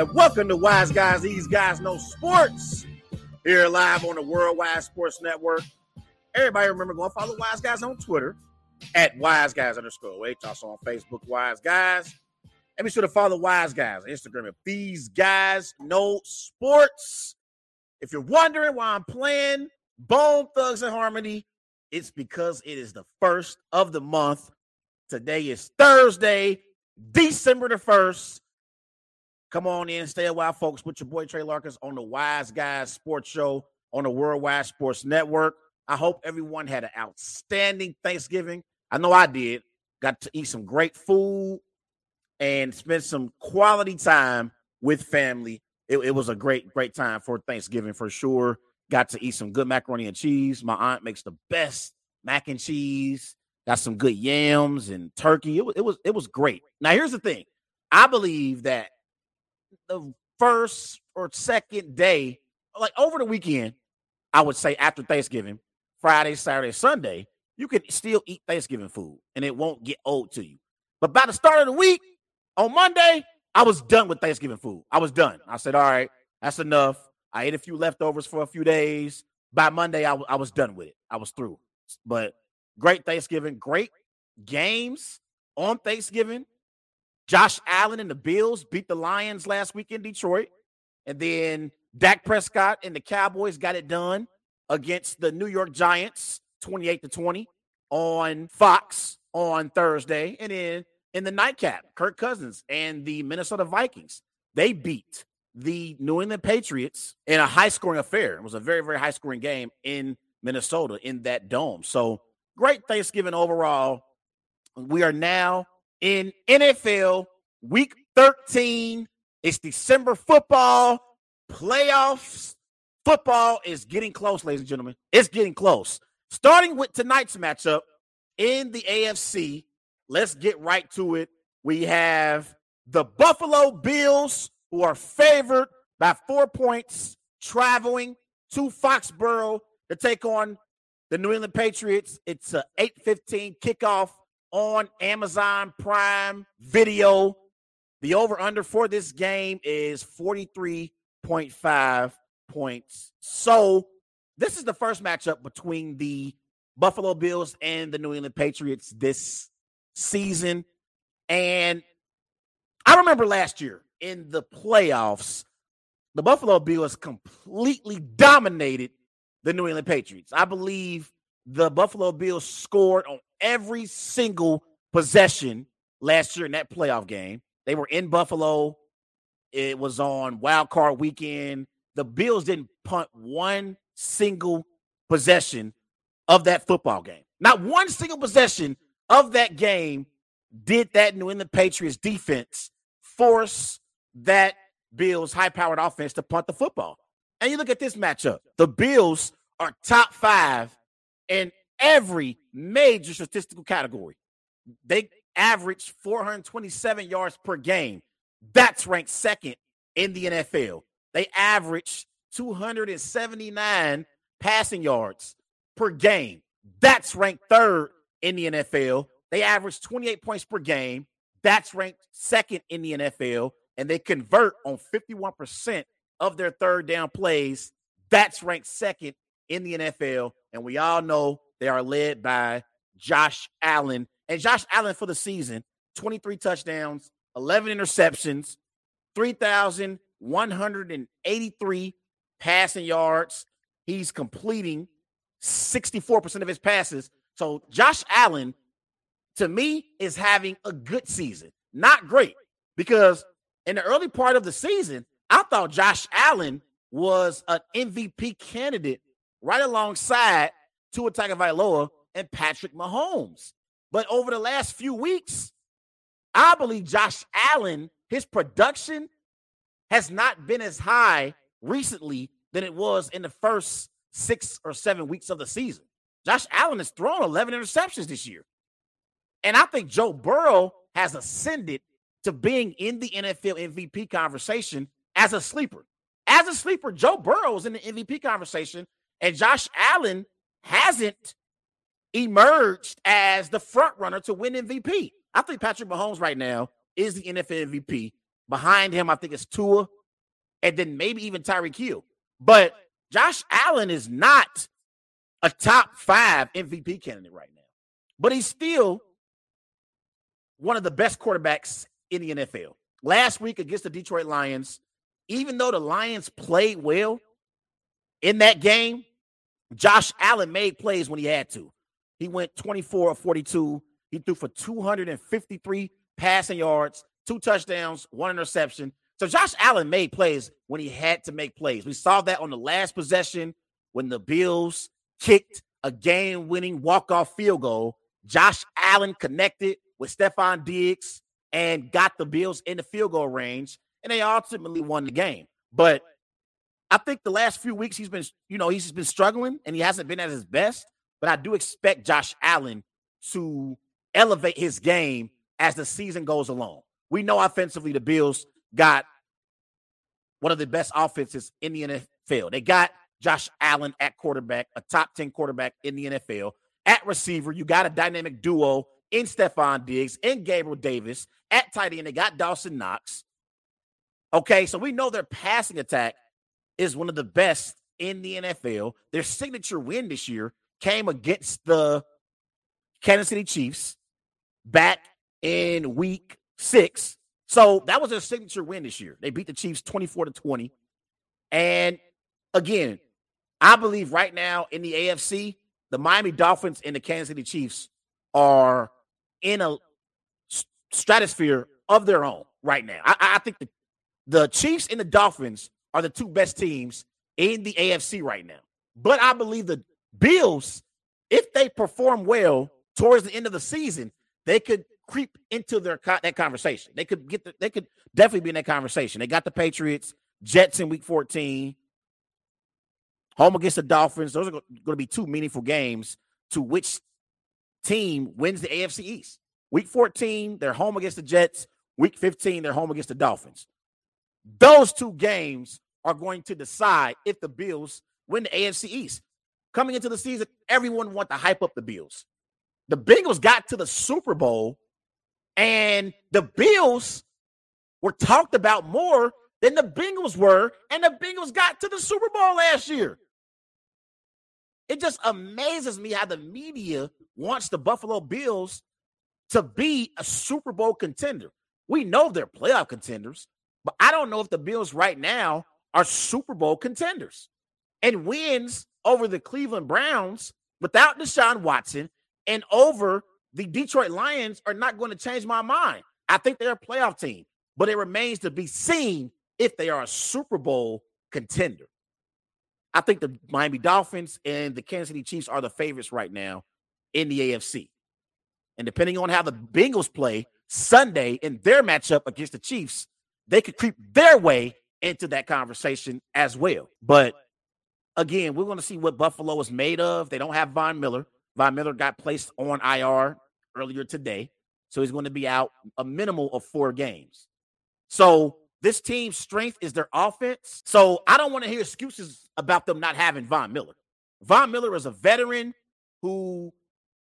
And welcome to Wise Guys. These guys know sports. Here live on the Worldwide Sports Network. Everybody remember go follow Wise Guys on Twitter at Wise Guys underscore H. Also on Facebook, Wise Guys. And be sure to follow Wise Guys on Instagram at These Guys Know Sports. If you're wondering why I'm playing Bone Thugs-n-Harmony, it's because it is the first of the month. Today is Thursday, December the 1st. Come on in, stay a while, folks, with your boy Trey Larkins on the Wise Guys Sports Show on the Worldwide Sports Network. I hope everyone had an outstanding Thanksgiving. I know I did. Got to eat some great food and spend some quality time with family. It, it was a great, great time for Thanksgiving for sure. Got to eat some good macaroni and cheese. My aunt makes the best mac and cheese. Got some good yams and turkey. It was, it was, it was great. Now here's the thing. I believe that the first or second day, like over the weekend, I would say after Thanksgiving, Friday, Saturday, Sunday, you can still eat Thanksgiving food and it won't get old to you. But by the start of the week, on Monday, I was done with Thanksgiving food. I was done. I said, all right, that's enough. I ate a few leftovers for a few days. By Monday, I, w- I was done with it. I was through. But great Thanksgiving, great games on Thanksgiving. Josh Allen and the Bills beat the Lions last week in Detroit. And then Dak Prescott and the Cowboys got it done against the New York Giants 28 to 20 on Fox on Thursday. And then in the nightcap, Kirk Cousins and the Minnesota Vikings, they beat the New England Patriots in a high scoring affair. It was a very, very high scoring game in Minnesota in that dome. So great Thanksgiving overall. We are now in NFL week 13. It's December football playoffs. Football is getting close, ladies and gentlemen. It's getting close. Starting with tonight's matchup in the AFC, let's get right to it. We have the Buffalo Bills, who are favored by four points, traveling to Foxborough to take on the New England Patriots. It's a 8:15 kickoff on Amazon Prime Video. The over under for this game is 43.5 points. So, this is the first matchup between the Buffalo Bills and the New England Patriots this season. And I remember last year in the playoffs, the Buffalo Bills completely dominated the New England Patriots. I believe the Buffalo Bills scored on every single possession last year in that playoff game. They were in Buffalo. It was on wild card weekend. The Bills didn't punt one single possession of that football game. Not one single possession of that game did that New England Patriots defense force that Bills high powered offense to punt the football. And you look at this matchup, the Bills are top five in every major statistical category. They average 427 yards per game. That's ranked second in the NFL. They average 279 passing yards per game. That's ranked third in the NFL. They average 28 points per game. That's ranked second in the NFL. and they convert on 51% of their third down plays. That's ranked second in the NFL. And we all know they are led by Josh Allen. And Josh Allen for the season 23 touchdowns, 11 interceptions, 3,183 passing yards. He's completing 64% of his passes. So Josh Allen, to me, is having a good season. Not great, because in the early part of the season, I thought Josh Allen was an MVP candidate right alongside Tua Tagovailoa and Patrick Mahomes. But over the last few weeks, I believe Josh Allen, his production has not been as high recently than it was in the first six or seven weeks of the season. Josh Allen has thrown 11 interceptions this year. And I think Joe Burrow has ascended to being in the NFL MVP conversation as a sleeper. As a sleeper, Joe Burrow is in the MVP conversation, and Josh Allen hasn't emerged as the front runner to win MVP. I think Patrick Mahomes right now is the NFL MVP. Behind him, I think it's Tua, and then maybe even Tyreek Hill. But Josh Allen is not a top five MVP candidate right now, but he's still one of the best quarterbacks in the NFL. Last week against the Detroit Lions, even though the Lions played well in that game, Josh Allen made plays when he had to. He went 24 or 42. He threw for 253 passing yards, two touchdowns, one interception. So Josh Allen made plays when he had to make plays. We saw that on the last possession when the Bills kicked a game-winning walk-off field goal. Josh Allen connected with Stefon Diggs and got the Bills in the field goal range, and they ultimately won the game. But I think the last few weeks he's been, you know, he's been struggling and he hasn't been at his best. But I do expect Josh Allen to elevate his game as the season goes along. We know offensively the Bills got one of the best offenses in the NFL. They got Josh Allen at quarterback, a top 10 quarterback in the NFL. At receiver, you got a dynamic duo in Stefon Diggs and Gabriel Davis. At tight end, they got Dawson Knox. Okay, so we know their passing attack is one of the best in the NFL. Their signature win this year came against the Kansas City Chiefs back in week six. So that was their signature win this year. They beat the Chiefs 24 to 20. And again, I believe right now in the AFC, the Miami Dolphins and the Kansas City Chiefs are in a stratosphere of their own right now. I, I think the, the Chiefs and the Dolphins are the two best teams in the AFC right now. But I believe the Bills, if they perform well towards the end of the season, they could creep into their that conversation. They could get the, they could definitely be in that conversation. They got the Patriots, Jets in week 14, home against the Dolphins. Those are going to be two meaningful games to which team wins the AFC East. Week 14, they're home against the Jets. Week 15, they're home against the Dolphins. Those two games are going to decide if the Bills win the AFC East. Coming into the season, everyone want to hype up the Bills. The Bengals got to the Super Bowl, and the Bills were talked about more than the Bengals were, and the Bengals got to the Super Bowl last year. It just amazes me how the media wants the Buffalo Bills to be a Super Bowl contender. We know they're playoff contenders, but I don't know if the Bills right now are Super Bowl contenders. And wins over the Cleveland Browns without Deshaun Watson and over the Detroit Lions are not going to change my mind. I think they're a playoff team, but it remains to be seen if they are a Super Bowl contender. I think the Miami Dolphins and the Kansas City Chiefs are the favorites right now in the AFC. And depending on how the Bengals play Sunday in their matchup against the Chiefs, they could creep their way into that conversation as well. But again, we're going to see what Buffalo is made of. They don't have Von Miller. Von Miller got placed on IR earlier today. So he's going to be out a minimal of four games. So this team's strength is their offense. So I don't want to hear excuses about them not having Von Miller. Von Miller is a veteran who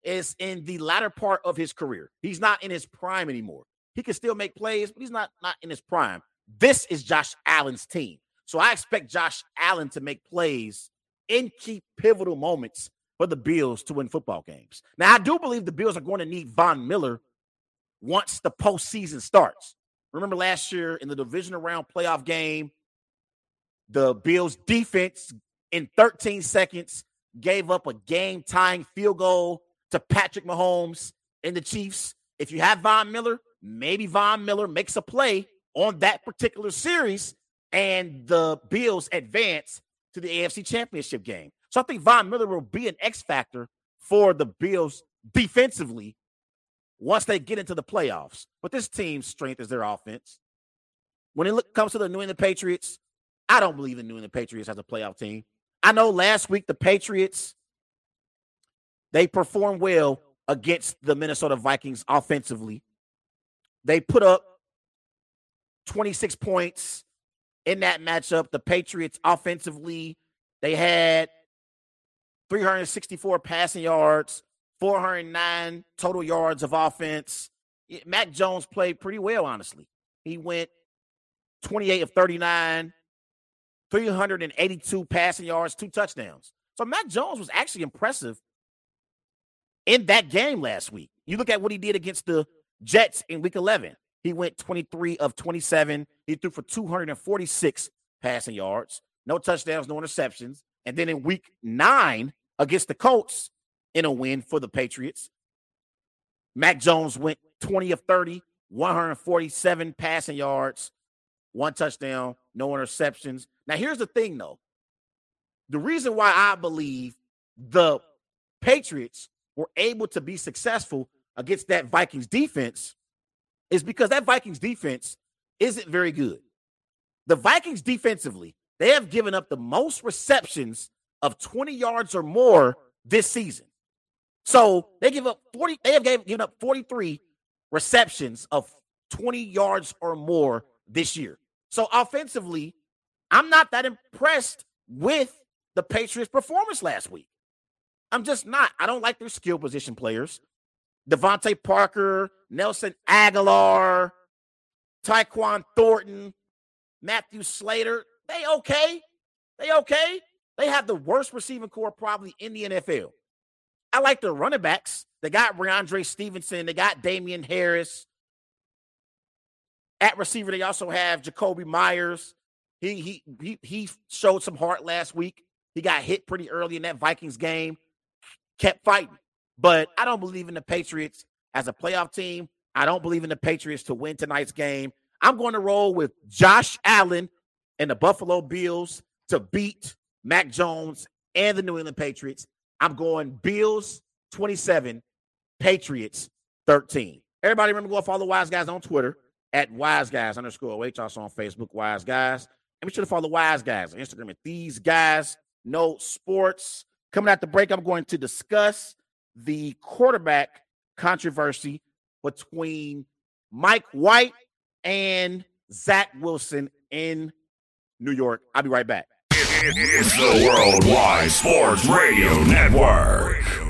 is in the latter part of his career. He's not in his prime anymore. He can still make plays, but he's not not in his prime. This is Josh Allen's team. So I expect Josh Allen to make plays in key pivotal moments for the Bills to win football games. Now, I do believe the Bills are going to need Von Miller once the postseason starts. Remember last year in the divisional round playoff game, the Bills defense in 13 seconds gave up a game tying field goal to Patrick Mahomes and the Chiefs. If you have Von Miller, maybe Von Miller makes a play on that particular series and the Bills advance to the AFC Championship game. So I think Von Miller will be an X factor for the Bills defensively once they get into the playoffs. But this team's strength is their offense. When it comes to the New England Patriots, I don't believe the New England Patriots as a playoff team. I know last week the Patriots they performed well against the Minnesota Vikings offensively. They put up 26 points in that matchup. The Patriots offensively, they had 364 passing yards, 409 total yards of offense. Mac Jones played pretty well, honestly. He went 28 of 39, 382 passing yards, two touchdowns. So Mac Jones was actually impressive in that game last week. You look at what he did against the Jets in week 11. He went 23 of 27. He threw for 246 passing yards, no touchdowns, no interceptions. And then in week nine against the Colts in a win for the Patriots, Mac Jones went 20 of 30, 147 passing yards, one touchdown, no interceptions. Now, here's the thing, though. The reason why I believe the Patriots were able to be successful against that Vikings defense is because that Vikings defense isn't very good. The Vikings defensively, they have given up the most receptions of 20 yards or more this season. So they give up 40, they have given up 43 receptions of 20 yards or more this year. So offensively, I'm not that impressed with the Patriots' performance last week. I'm just not. I don't like their skill position players. DeVante Parker, Nelson Agholor, Tyquan Thornton, Matthew Slater. They okay. They okay. They have the worst receiving corps probably in the NFL. I like their running backs. They got Rhamondre Stevenson. They got Damien Harris. At receiver, they also have Jakobi Meyers. He he he he showed some heart last week. He got hit pretty early in that Vikings game, kept fighting. But I don't believe in the Patriots as a playoff team. I don't believe in the Patriots to win tonight's game. I'm going to roll with Josh Allen and the Buffalo Bills to beat Mac Jones and the New England Patriots. I'm going Bills 27, Patriots 13. Everybody remember go follow Wise Guys on Twitter at Wise Guys underscore H. Also on Facebook, Wise Guys. And be sure to follow Wise Guys on Instagram at These Guys Know Sports. Coming at the break, I'm going to discuss the quarterback controversy between Mike White and Zach Wilson in New York. I'll be right back. It's the Worldwide Sports Radio Network.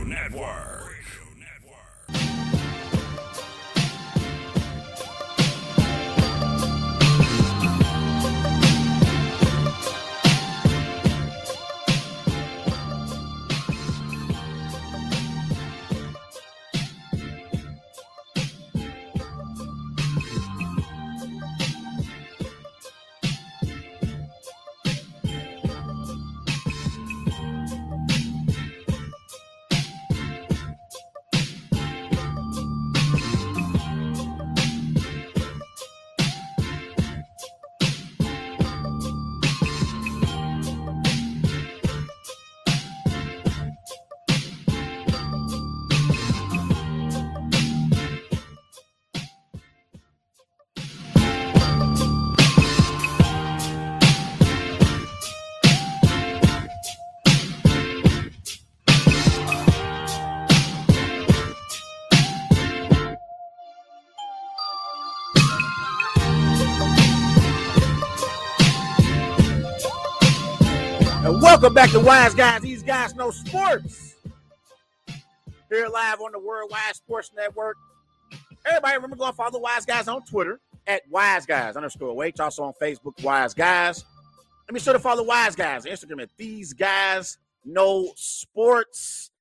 Welcome back to Wise Guys. These guys know sports. Here live on the Worldwide Sports Network. Everybody remember going follow the Wise Guys on Twitter at Wise Guys underscore Wait. Also on Facebook, Wise Guys. Let me show to follow Wise Guys. Instagram at These Guys Know Sports.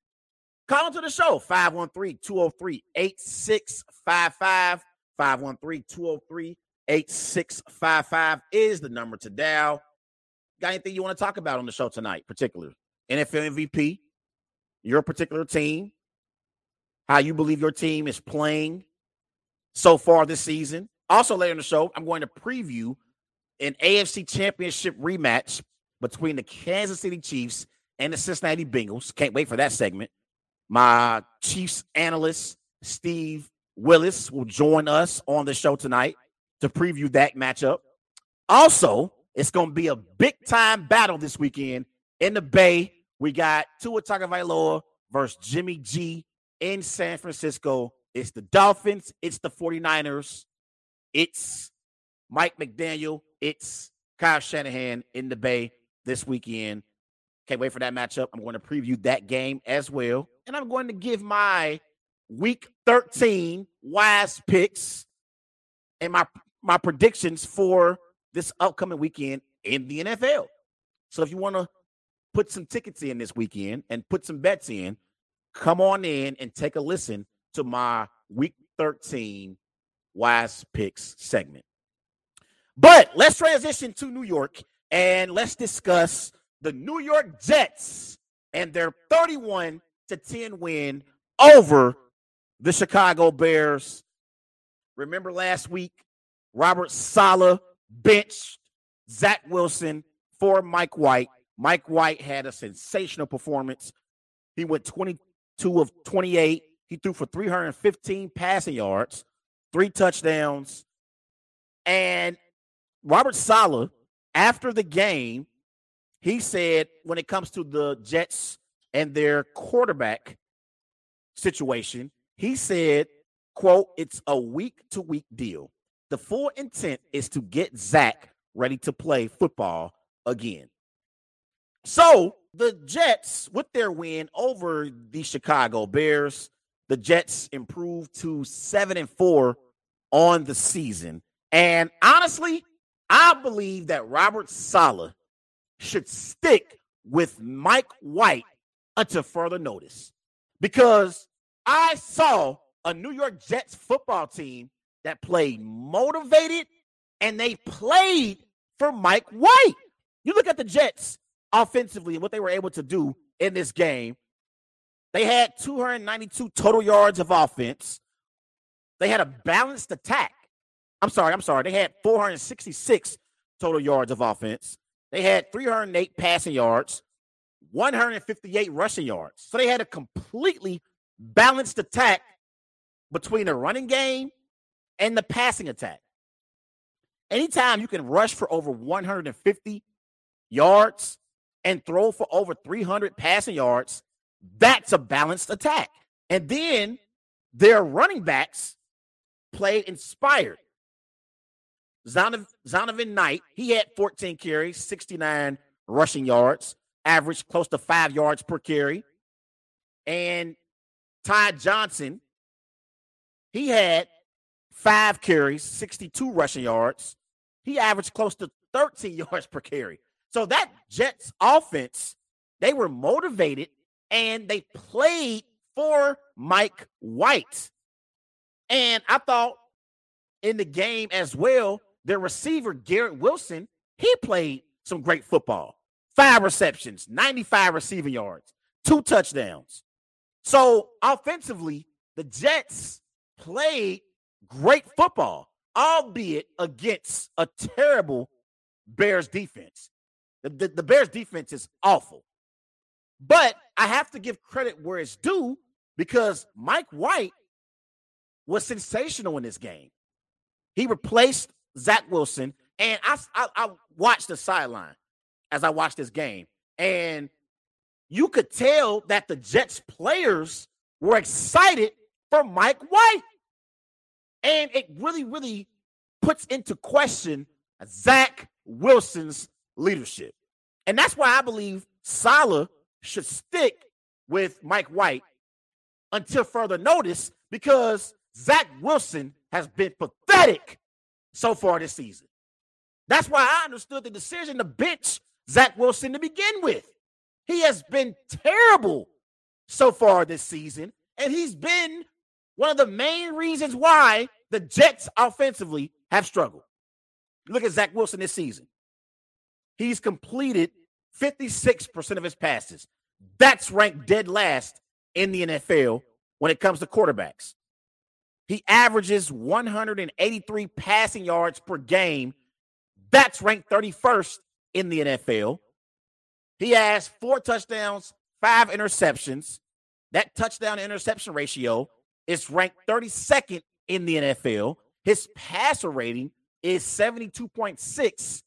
Call into the show 513 203 8655. 513 203 8655 is the number to dial. Got anything you want to talk about on the show tonight, particularly NFL MVP, your particular team, how you believe your team is playing so far this season. Also, later in the show, I'm going to preview an AFC championship rematch between the Kansas City Chiefs and the Cincinnati Bengals. Can't wait for that segment. My Chiefs analyst, Steve Willis, will join us on the show tonight to preview that matchup. Also, it's going to be a big time battle this weekend in the Bay. We got Tua Tagovailoa versus Jimmy G in San Francisco. It's the Dolphins, it's the 49ers, it's Mike McDaniel, it's Kyle Shanahan in the Bay this weekend. Can't wait for that matchup. I'm going to preview that game as well. And I'm going to give my week 13 wise picks and my my predictions for this upcoming weekend in the NFL. So if you want to put some tickets in this weekend and put some bets in, come on in and take a listen to my week 13 wise picks segment. But let's transition to New York and let's discuss the New York Jets and their 31 to 10 win over the Chicago Bears. Remember last week, Robert Saleh benched Zach Wilson for Mike White. Mike White had a sensational performance. He went 22 of 28. He threw for 315 passing yards, three touchdowns. And Robert Saleh, after the game, he said when it comes to the Jets and their quarterback situation, he said, quote, it's a week to week deal. The full intent is to get Zach ready to play football again. So the Jets, with their win over the Chicago Bears, the Jets improved to seven and four on the season. And honestly, I believe that Robert Saleh should stick with Mike White until further notice because I saw a New York Jets football team that played motivated and they played for Mike White. You look at the Jets offensively and what they were able to do in this game. They had 292 total yards of offense. They had a balanced attack. I'm sorry, I'm sorry. They had 466 total yards of offense. They had 308 passing yards, 158 rushing yards. So they had a completely balanced attack between the running game and the passing attack. Anytime you can rush for over 150 yards and throw for over 300 passing yards, that's a balanced attack. And then their running backs played inspired. Zonovan, Zonovan Knight, he had 14 carries, 69 rushing yards, averaged close to five yards per carry. And Ty Johnson, he had five carries, 62 rushing yards. He averaged close to 13 yards per carry. So that Jets offense, they were motivated and they played for Mike White. And I thought in the game as well, their receiver, Garrett Wilson, he played some great football. Five receptions, 95 receiving yards, two touchdowns. So offensively, the Jets played great football, albeit against a terrible Bears defense. The, the, the, Bears defense is awful. But I have to give credit where it's due because Mike White was sensational in this game. He replaced Zach Wilson, and I, I, I watched the sideline as I watched this game, and you could tell that the Jets players were excited for Mike White. And it really, really puts into question Zach Wilson's leadership. And that's why I believe Saleh should stick with Mike White until further notice because Zach Wilson has been pathetic so far this season. That's why I understood the decision to bench Zach Wilson to begin with. He has been terrible so far this season, and he's been one of the main reasons why the Jets offensively have struggled. Look at Zach Wilson this season. He's completed 56% of his passes. That's ranked dead last in the NFL when it comes to quarterbacks. He averages 183 passing yards per game. That's ranked 31st in the NFL. He has four touchdowns, five interceptions. That touchdown interception ratio is ranked 32nd in the NFL. His passer rating is 72.6.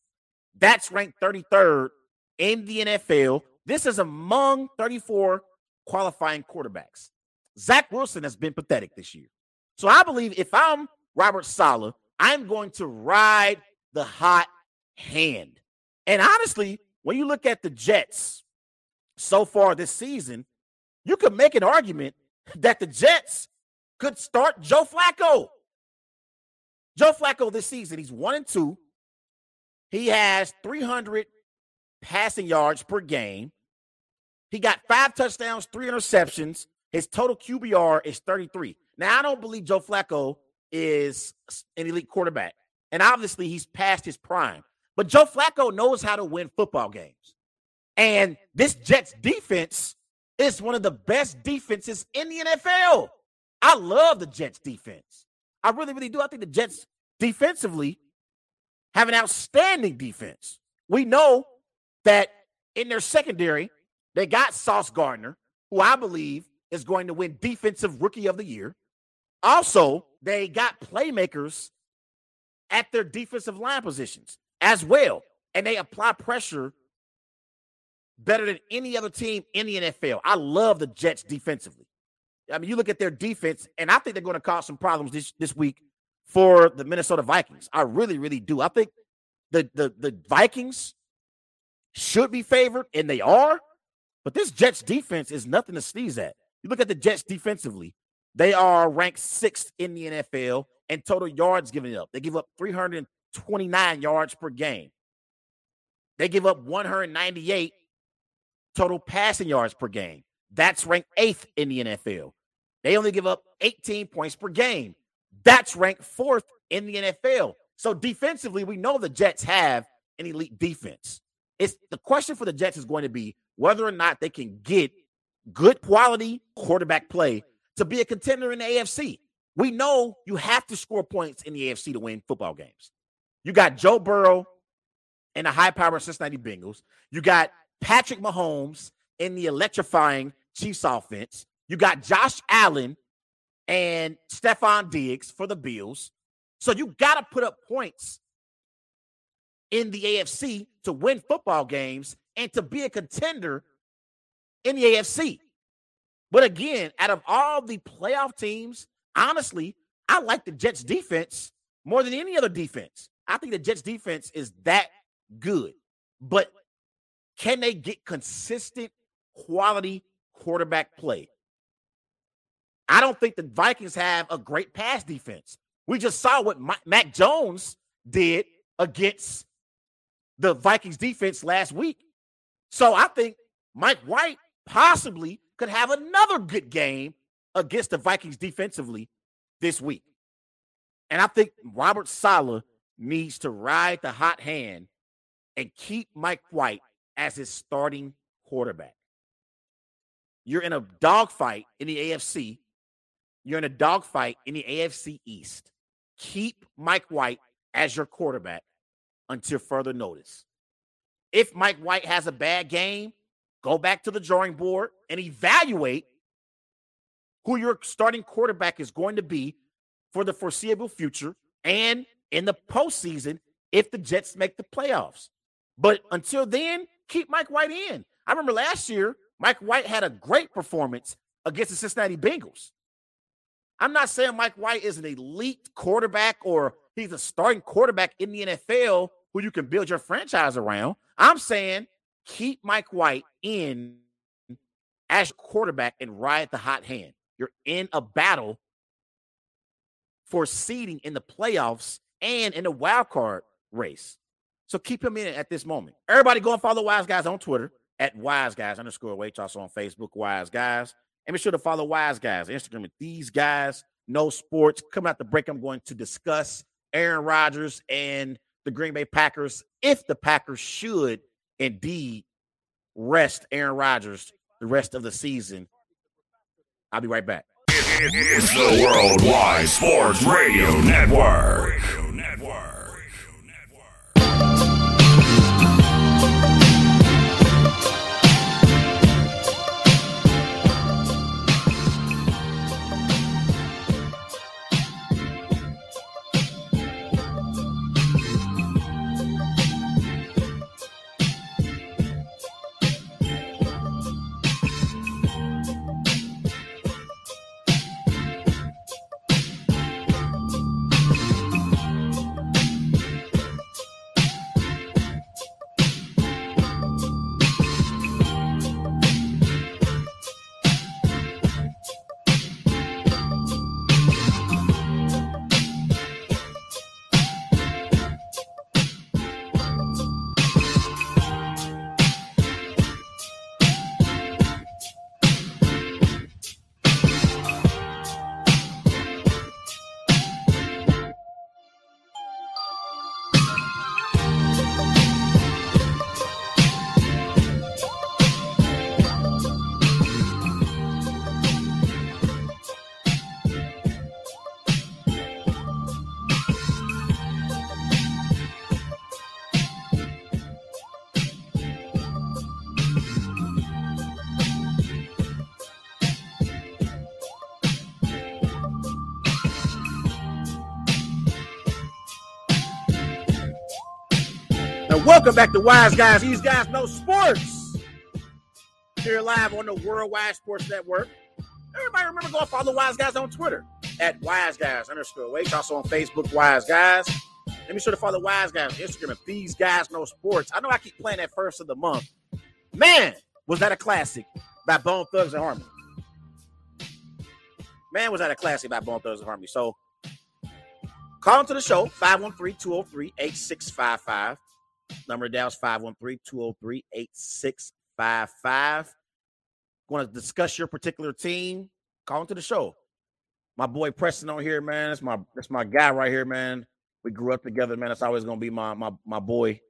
That's ranked 33rd in the NFL. This is among 34 qualifying quarterbacks. Zach Wilson has been pathetic this year. So I believe if I'm Robert Saleh, I'm going to ride the hot hand. And honestly, when you look at the Jets so far this season, you could make an argument that the Jets could start Joe Flacco. Joe Flacco this season, he's one and two. He has 300 passing yards per game. He got five touchdowns, three interceptions. His total QBR is 33. Now, I don't believe Joe Flacco is an elite quarterback. And obviously, he's past his prime. But Joe Flacco knows how to win football games. And this Jets defense is one of the best defenses in the NFL. I love the Jets defense. I really, really do. I think the Jets defensively have an outstanding defense. We know that in their secondary, they got Sauce Gardner, who I believe is going to win Defensive Rookie of the Year. Also, they got playmakers at their defensive line positions as well. And they apply pressure better than any other team in the NFL. I love the Jets defensively. I mean, you look at their defense, and I think they're going to cause some problems this, this week for the Minnesota Vikings. I really, really do. I think the, the, the Vikings should be favored, and they are. But this Jets defense is nothing to sneeze at. You look at the Jets defensively, they are ranked sixth in the NFL in total yards given up. They give up 329 yards per game. They give up 198 total passing yards per game. That's ranked eighth in the NFL. They only give up 18 points per game. That's ranked fourth in the NFL. So defensively, we know the Jets have an elite defense. It's the question for the Jets is going to be whether or not they can get good quality quarterback play to be a contender in the AFC. We know you have to score points in the AFC to win football games. You got Joe Burrow and the high power Cincinnati Bengals. You got Patrick Mahomes in the electrifying Chiefs offense. You got Josh Allen and Stefon Diggs for the Bills. So you got to put up points in the AFC to win football games and to be a contender in the AFC. But again, out of all the playoff teams, honestly, I like the Jets defense more than any other defense. I think the Jets defense is that good. But can they get consistent quality quarterback play? I don't think the Vikings have a great pass defense. We just saw what Mac Jones did against the Vikings defense last week. So I think Mike White possibly could have another good game against the Vikings defensively this week. And I think Robert Saleh needs to ride the hot hand and keep Mike White as his starting quarterback. You're in a dogfight in the AFC. You're in a dogfight in the AFC East. Keep Mike White as your quarterback until further notice. If Mike White has a bad game, go back to the drawing board and evaluate who your starting quarterback is going to be for the foreseeable future and in the postseason if the Jets make the playoffs. But until then, keep Mike White in. I remember last year, Mike White had a great performance against the Cincinnati Bengals. I'm not saying Mike White is an elite quarterback or he's a starting quarterback in the NFL who you can build your franchise around. I'm saying keep Mike White in as quarterback and ride the hot hand. You're in a battle for seeding in the playoffs and in the wild card race. So keep him in at this moment. Everybody go and follow Wise Guys on Twitter at Wise Guys underscore Wait. Also on Facebook, Wise Guys. And be sure to follow Wise Guys, Instagram at These Guys Know Sports. Coming out the break, I'm going to discuss Aaron Rodgers and the Green Bay Packers if the Packers should indeed rest Aaron Rodgers the rest of the season. I'll be right back. It's the Worldwide Sports Radio Network. Welcome back to Wise Guys. These guys know sports. Here live on the Worldwide Sports Network. Everybody remember go follow Wise Guys on Twitter at Wise Guys underscore Wait. Also on Facebook, Wise Guys. Let me sure to follow Wise Guys on Instagram at These Guys Know Sports. I know I keep playing that first of the month. Man, was that a classic by Bone Thugs-n-Harmony? Man, was that a classic by Bone Thugs-n-Harmony? So call into the show 513 203 8655. Number to 513 203 8655. Want to discuss your particular team? Call into the show. My boy Preston on here, man. That's my that's my guy right here, man. We grew up together, man. That's always gonna be my my my boy.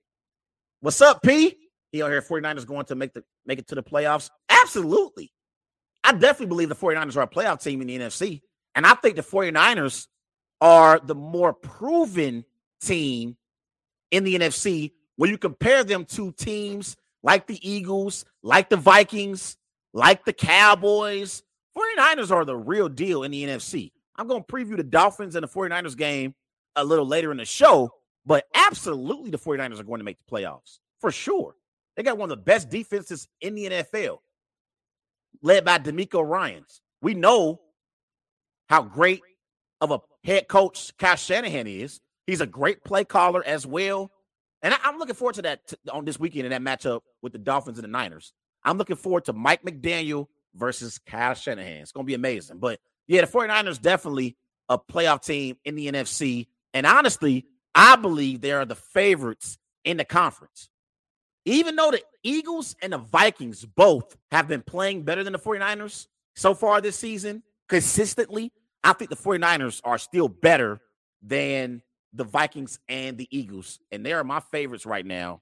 What's up, P? He on here 49ers going to make the make it to the playoffs. Absolutely. I definitely believe the 49ers are a playoff team in the NFC. And I think the 49ers are the more proven team in the NFC when you compare them to teams like the Eagles, like the Vikings, like the Cowboys, 49ers are the real deal in the NFC. I'm going to preview the Dolphins and the 49ers game a little later in the show, but absolutely the 49ers are going to make the playoffs for sure. They got one of the best defenses in the NFL, led by DeMeco Ryans. We know how great of a head coach Kyle Shanahan is. He's a great play caller as well. And I, am looking forward to that t- on this weekend in that matchup with the Dolphins and the Niners. I'm looking forward to Mike McDaniel versus Kyle Shanahan. It's going to be amazing. But yeah, the 49ers definitely a playoff team in the NFC. And honestly, I believe they are the favorites in the conference. Even though the Eagles and the Vikings both have been playing better than the 49ers so far this season, consistently, I think the 49ers are still better than the Vikings and the Eagles, and they are my favorites right now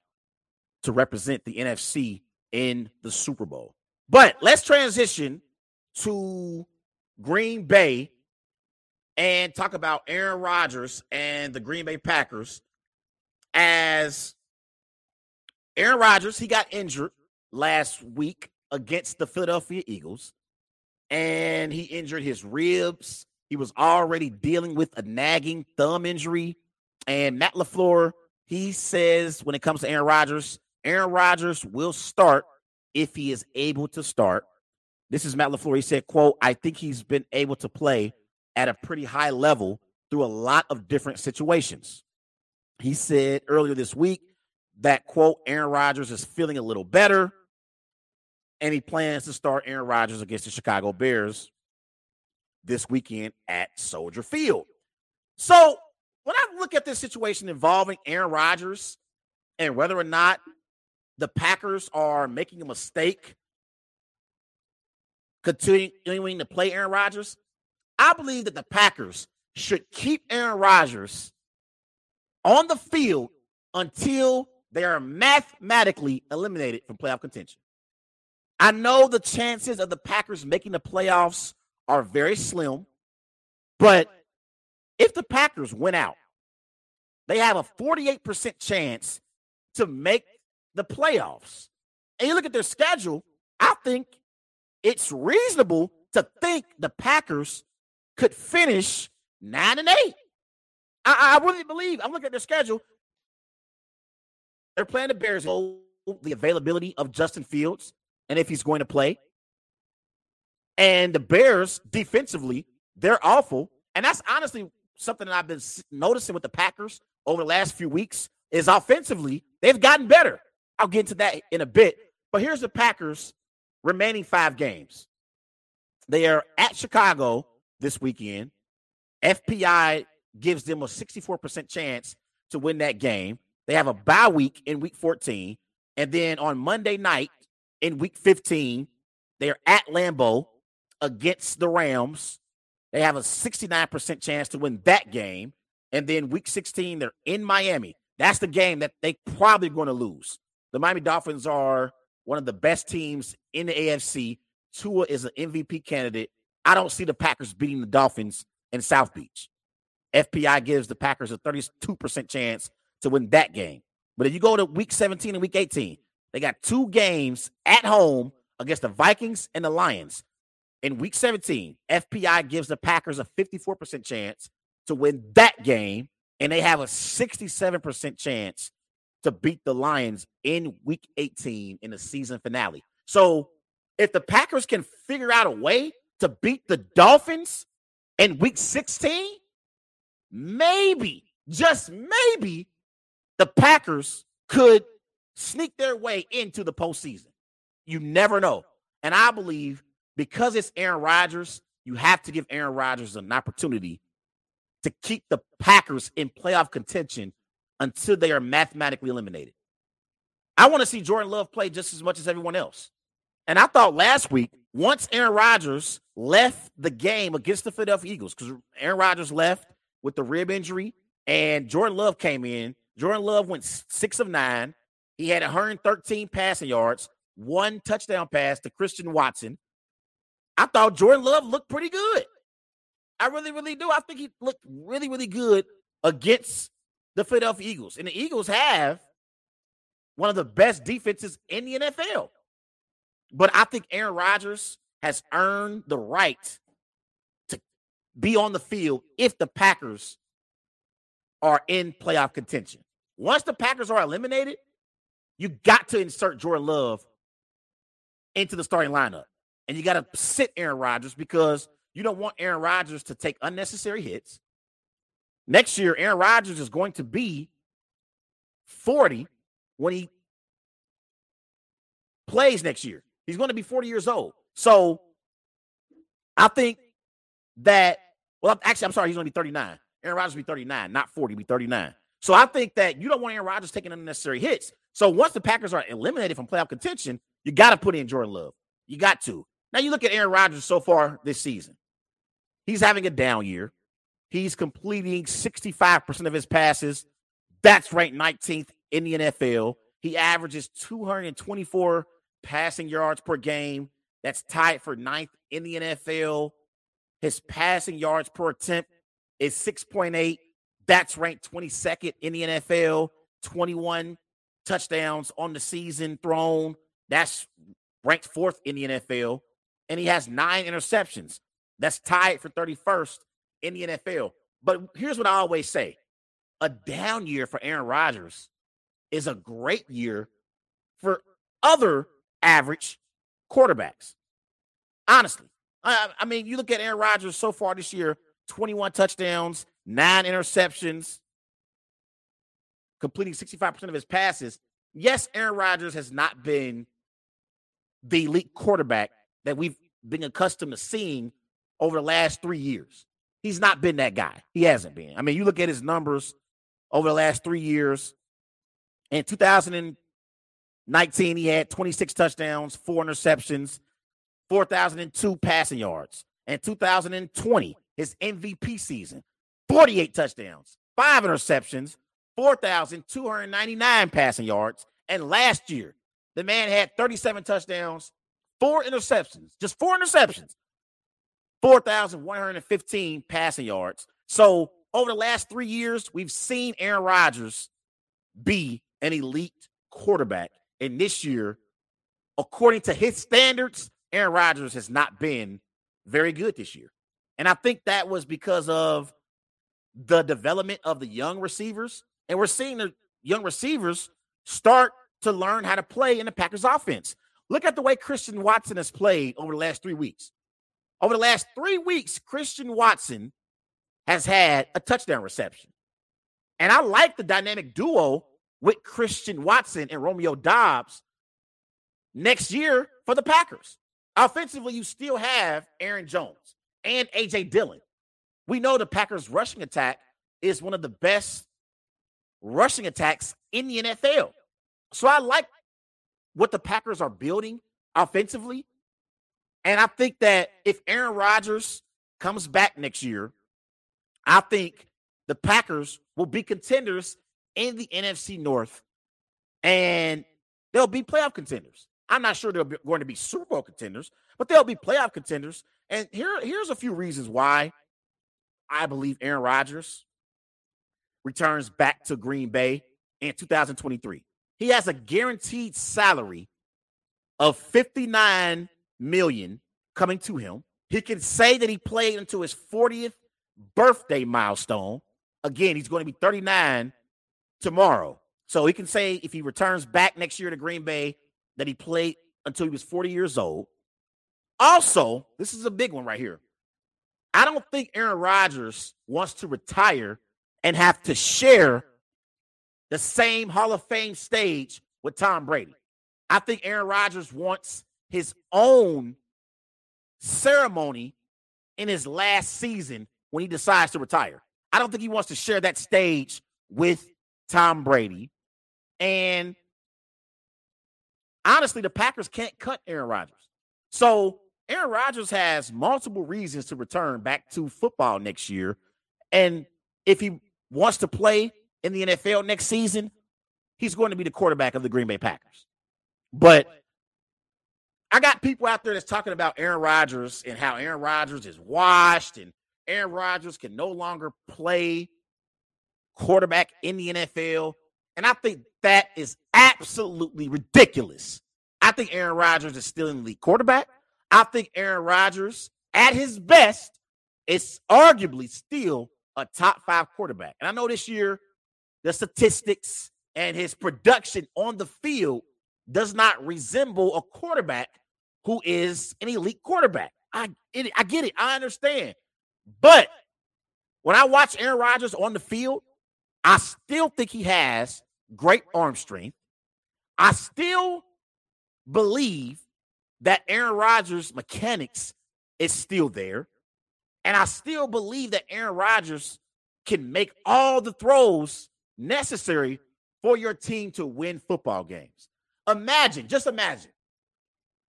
to represent the NFC in the Super Bowl. But let's transition to Green Bay and talk about Aaron Rodgers and the Green Bay Packers. As Aaron Rodgers, he got injured last week against the Philadelphia Eagles, and he injured his ribs he was already dealing with a nagging thumb injury. And Matt LaFleur, he says when it comes to Aaron Rodgers, Aaron Rodgers will start if he is able to start. This is Matt LaFleur. He said, quote, I think he's been able to play at a pretty high level through a lot of different situations. He said earlier this week that, quote, Aaron Rodgers is feeling a little better and he plans to start Aaron Rodgers against the Chicago Bears this weekend at Soldier Field. So when I look at this situation involving Aaron Rodgers and whether or not the Packers are making a mistake continuing to play Aaron Rodgers, I believe that the Packers should keep Aaron Rodgers on the field until they are mathematically eliminated from playoff contention. I know the chances of the Packers making the playoffs are very slim, but if the Packers win out, they have a 48% chance to make the playoffs. And you look at their schedule, I think it's reasonable to think the Packers could finish nine and eight. I, I really believe. I'm looking at their schedule. They're playing the Bears. The availability of Justin Fields and if he's going to play. And the Bears defensively, they're awful. And that's honestly something that I've been noticing with the Packers over the last few weeks is offensively, they've gotten better. I'll get into that in a bit. But here's the Packers remaining five games. They are at Chicago this weekend. FPI gives them a 64% chance to win that game. They have a bye week in week 14. And then on Monday night in week 15, they're at Lambeau against the Rams. They have a 69% chance to win that game. And then week 16, they're in Miami. That's the game that they probably going to lose. The Miami Dolphins are one of the best teams in the AFC. Tua is an MVP candidate. I don't see the Packers beating the Dolphins in South Beach. FPI gives the Packers a 32% chance to win that game. But if you go to week 17 and week 18, they got two games at home against the Vikings and the Lions. In week 17, FPI gives the Packers a 54% chance to win that game, and they have a 67% chance to beat the Lions in week 18 in the season finale. So if the Packers can figure out a way to beat the Dolphins in week 16, maybe, just maybe, the Packers could sneak their way into the postseason. You never know. And I believe because it's Aaron Rodgers, you have to give Aaron Rodgers an opportunity to keep the Packers in playoff contention until they are mathematically eliminated. I want to see Jordan Love play just as much as everyone else. And I thought last week, once Aaron Rodgers left the game against the Philadelphia Eagles, because Aaron Rodgers left with the rib injury and Jordan Love came in, Jordan Love went six of nine. He had 113 passing yards, one touchdown pass to Christian Watson. I thought Jordan Love looked pretty good. I really, really do. I think he looked really, really good against the Philadelphia Eagles. And the Eagles have one of the best defenses in the NFL. But I think Aaron Rodgers has earned the right to be on the field if the Packers are in playoff contention. Once the Packers are eliminated, you got to insert Jordan Love into the starting lineup. And you got to sit Aaron Rodgers because you don't want Aaron Rodgers to take unnecessary hits. Next year, Aaron Rodgers is going to be 40 when he plays next year. He's going to be 40 years old. So I think that, well, actually, I'm sorry, he's going to be 39. Aaron Rodgers will be 39, not 40, be 39. So I think that you don't want Aaron Rodgers taking unnecessary hits. So once the Packers are eliminated from playoff contention, you got to put in Jordan Love. You got to. Now you look at Aaron Rodgers so far this season. He's having a down year. He's completing 65% of his passes. That's ranked 19th in the NFL. He averages 224 passing yards per game. That's tied for ninth in the NFL. His passing yards per attempt is 6.8. That's ranked 22nd in the NFL. 21 touchdowns on the season thrown. That's ranked fourth in the NFL. And he has nine interceptions. That's tied for 31st in the NFL. But here's what I always say a down year for Aaron Rodgers is a great year for other average quarterbacks. Honestly, I, I mean, you look at Aaron Rodgers so far this year 21 touchdowns, nine interceptions, completing 65% of his passes. Yes, Aaron Rodgers has not been the elite quarterback that we've been accustomed to seeing over the last three years. He's not been that guy. He hasn't been. I mean, you look at his numbers over the last three years. In 2019, he had 26 touchdowns, four interceptions, 4,002 passing yards. In 2020, his MVP season, 48 touchdowns, five interceptions, 4,299 passing yards. And last year, the man had 37 touchdowns, four interceptions, just four interceptions, 4,115 passing yards. So over the last three years, we've seen Aaron Rodgers be an elite quarterback. And this year, according to his standards, Aaron Rodgers has not been very good this year. And I think that was because of the development of the young receivers. And we're seeing the young receivers start to learn how to play in the Packers offense. Look at the way Christian Watson has played over the last three weeks. Over the last three weeks, Christian Watson has had a touchdown reception. And I like the dynamic duo with Christian Watson and Romeo Doubs next year for the Packers. Offensively, you still have Aaron Jones and AJ Dillon. We know the Packers' rushing attack is one of the best rushing attacks in the NFL. So I like what the Packers are building offensively. And I think that if Aaron Rodgers comes back next year, I think the Packers will be contenders in the NFC North and they'll be playoff contenders. I'm not sure they're going to be Super Bowl contenders, but they'll be playoff contenders. And here, here's a few reasons why I believe Aaron Rodgers returns back to Green Bay in 2023. He has a guaranteed salary of 59 million coming to him. He can say that he played until his 40th birthday milestone. Again, he's going to be 39 tomorrow. So he can say if he returns back next year to Green Bay that he played until he was 40 years old. Also, this is a big one right here. I don't think Aaron Rodgers wants to retire and have to share the same Hall of Fame stage with Tom Brady. I think Aaron Rodgers wants his own ceremony in his last season when he decides to retire. I don't think he wants to share that stage with Tom Brady. And honestly, the Packers can't cut Aaron Rodgers. So Aaron Rodgers has multiple reasons to return back to football next year. And if he wants to play in the NFL next season, he's going to be the quarterback of the Green Bay Packers. But I got people out there that's talking about Aaron Rodgers and how Aaron Rodgers is washed and Aaron Rodgers can no longer play quarterback in the NFL. And I think that is absolutely ridiculous. I think Aaron Rodgers is still an elite quarterback. I think Aaron Rodgers, at his best, is arguably still a top five quarterback. And I know this year, the statistics and his production on the field does not resemble a quarterback who is an elite quarterback. I, it, I get it. I understand. But when I watch Aaron Rodgers on the field, I still think he has great arm strength. I still believe that Aaron Rodgers' mechanics is still there. And I still believe that Aaron Rodgers can make all the throws necessary for your team to win football games. Imagine, just imagine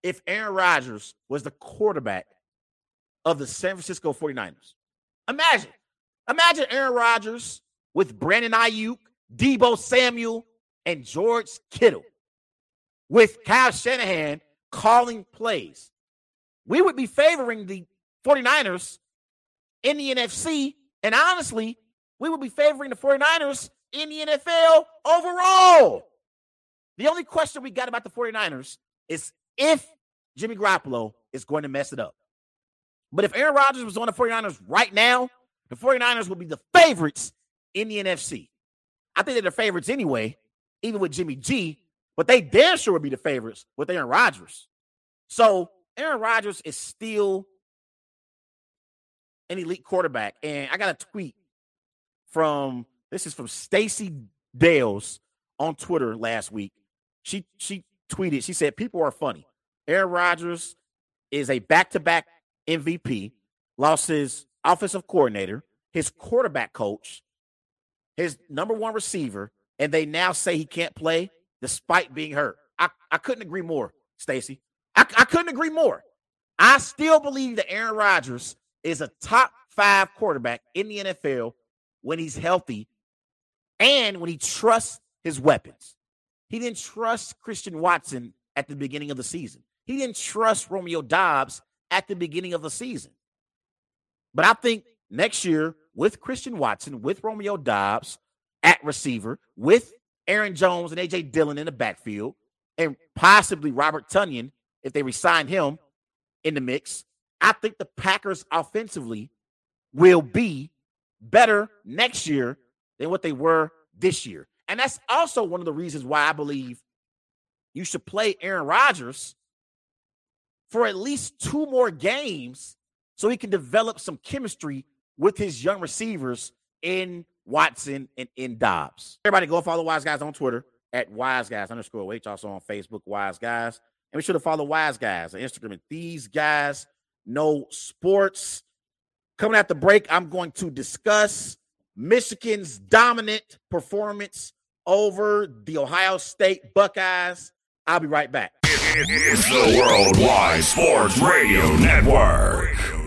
if Aaron Rodgers was the quarterback of the San Francisco 49ers. Imagine, imagine Aaron Rodgers with Brandon Aiyuk, Deebo Samuel, and George Kittle with Kyle Shanahan calling plays. We would be favoring the 49ers in the NFC. And honestly, we would be favoring the 49ers in the NFL overall. The only question we got about the 49ers is if Jimmy Garoppolo is going to mess it up. But if Aaron Rodgers was on the 49ers right now, the 49ers would be the favorites in the NFC. I think they're the favorites anyway, even with Jimmy G, but they damn sure would be the favorites with Aaron Rodgers. So Aaron Rodgers is still an elite quarterback. And I got a tweet from this is from Stacey Dales on Twitter last week. She she tweeted, she said, People are funny. Aaron Rodgers is a back-to-back MVP, lost his offensive coordinator, his quarterback coach, his number one receiver, and they now say he can't play despite being hurt. I, I couldn't agree more, Stacey. I, I couldn't agree more. I still believe that Aaron Rodgers is a top five quarterback in the NFL when he's healthy and when he trusts his weapons. He didn't trust Christian Watson at the beginning of the season. He didn't trust Romeo Doubs at the beginning of the season. But I think next year, with Christian Watson, with Romeo Doubs at receiver, with Aaron Jones and AJ Dillon in the backfield, and possibly Robert Tonyan, if they resign him in the mix, I think the Packers offensively will be better next year than what they were this year. And that's also one of the reasons why I believe you should play Aaron Rodgers for at least two more games so he can develop some chemistry with his young receivers in Watson and in Doubs. Everybody go follow Wise Guys on Twitter at Wise Guys underscore H. Also on Facebook, Wise Guys. And be sure to follow Wise Guys on Instagram. These guys know sports. Coming at the break, I'm going to discuss Michigan's dominant performance over the Ohio State Buckeyes. I'll be right back. It's the Worldwide Sports Radio Network.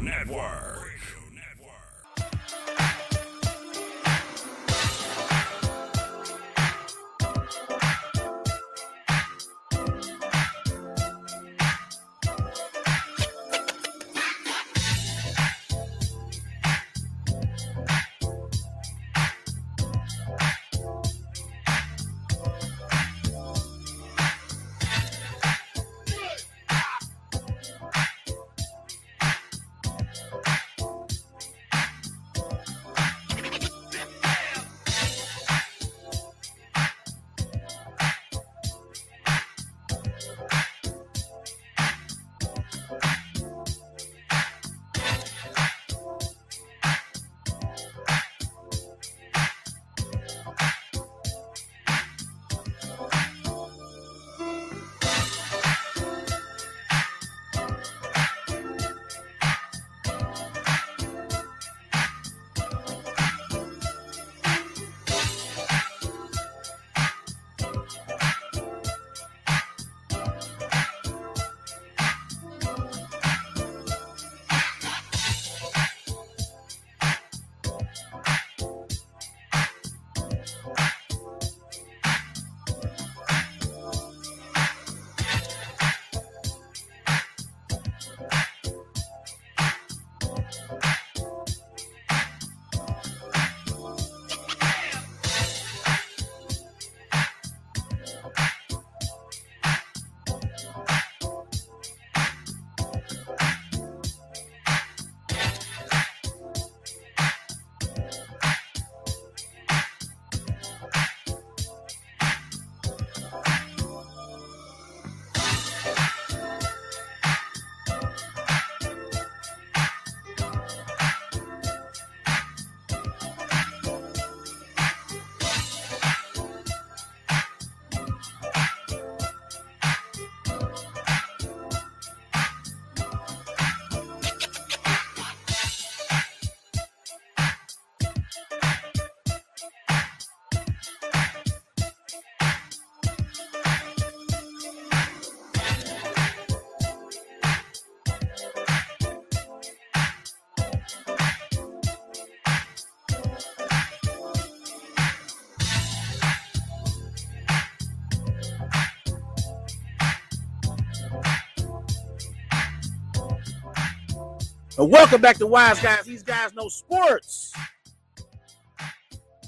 And welcome back to Wise Guys. These guys know sports.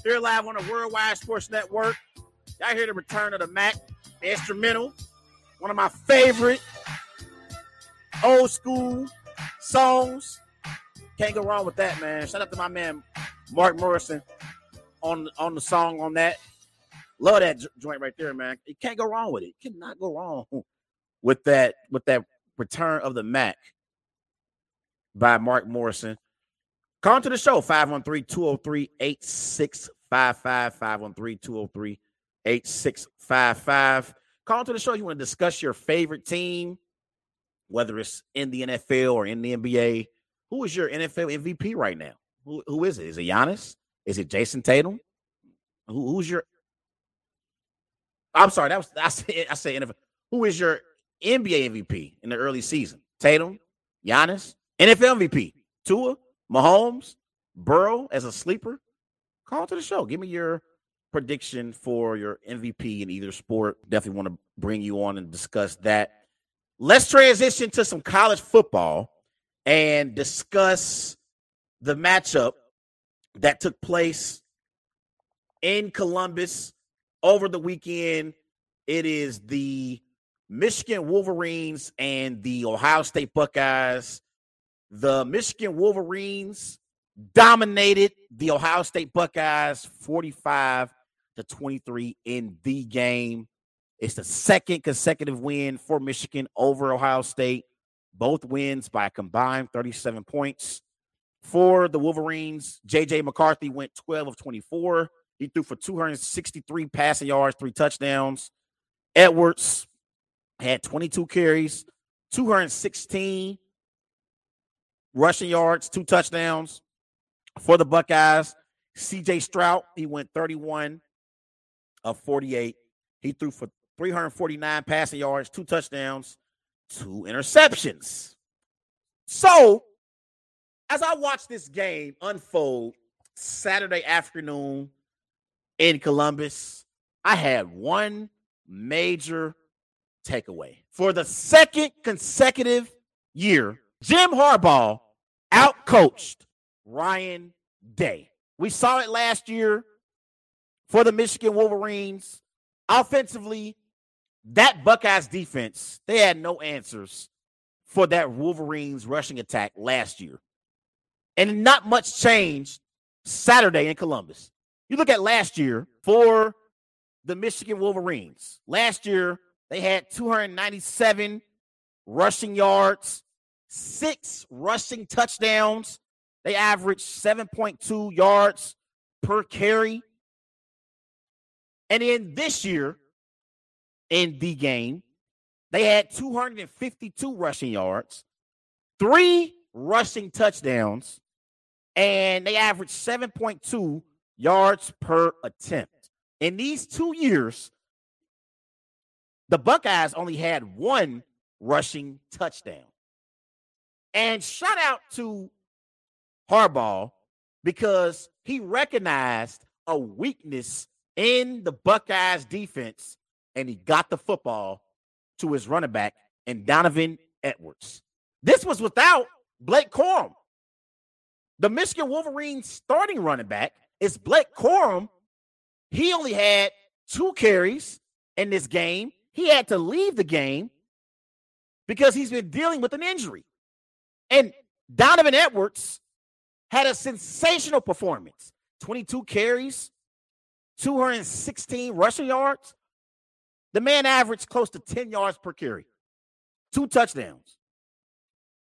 Here live on the Worldwide Sports Network. Y'all hear the return of the Mack, the instrumental, one of my favorite old school songs. Can't go wrong with that, man. Shout out to my man Mark Morrison on on the song on that. Love that joint right there, man. You can't go wrong with it. Cannot go wrong with that with that return of the Mack by Mark Morrison. Call to the show 513 203 8655. 513 203 8655. Call to the show. You want to discuss your favorite team, whether it's in the NFL or in the NBA. who is your NFL MVP right now? Who, who is it? Is it Giannis? Is it Jayson Tatum? Who, who's your? I'm sorry, that was I said I said. Who is your NBA MVP in the early season? Tatum, Giannis, NFL MVP, Tua, Mahomes, Burrow as a sleeper. Call to the show. Give me your prediction for your MVP in either sport. Definitely want to bring you on and discuss that. Let's transition to some college football and discuss the matchup that took place in Columbus over the weekend. It is the Michigan Wolverines and the Ohio State Buckeyes. The Michigan Wolverines dominated the Ohio State Buckeyes 45 to 23 in the game. It's the second consecutive win for Michigan over Ohio State. Both wins by a combined 37 points. For the Wolverines, JJ McCarthy went 12 of 24. He threw for 263 passing yards, three touchdowns. Edwards had 22 carries, 216 rushing yards, two touchdowns. For the Buckeyes, CJ Stroud, he went 31 of 48. He threw for 349 passing yards, two touchdowns, two interceptions. So, as I watched this game unfold Saturday afternoon in Columbus, I had one major takeaway. For the second consecutive year, Jim Harbaugh outcoached Ryan Day. We saw it last year for the Michigan Wolverines. Offensively, that Buckeyes defense, they had no answers for that Wolverines rushing attack last year. And not much changed Saturday in Columbus. You look at last year for the Michigan Wolverines. Last year, they had 297 rushing yards, six rushing touchdowns. They averaged 7.2 yards per carry. And in this year, in the game. They had 252 rushing yards, three rushing touchdowns, and they averaged 7.2 yards per attempt. In these two years, the Buckeyes only had one rushing touchdown. And shout out to Harbaugh because he recognized a weakness in the Buckeyes defense and he got the football to his running back and Donovan Edwards. This was without Blake Corum. The Michigan Wolverines starting running back is Blake Corum. He only had two carries in this game. He had to leave the game because he's been dealing with an injury. And Donovan Edwards had a sensational performance 22 carries, 216 rushing yards, the man averaged close to 10 yards per carry, two touchdowns.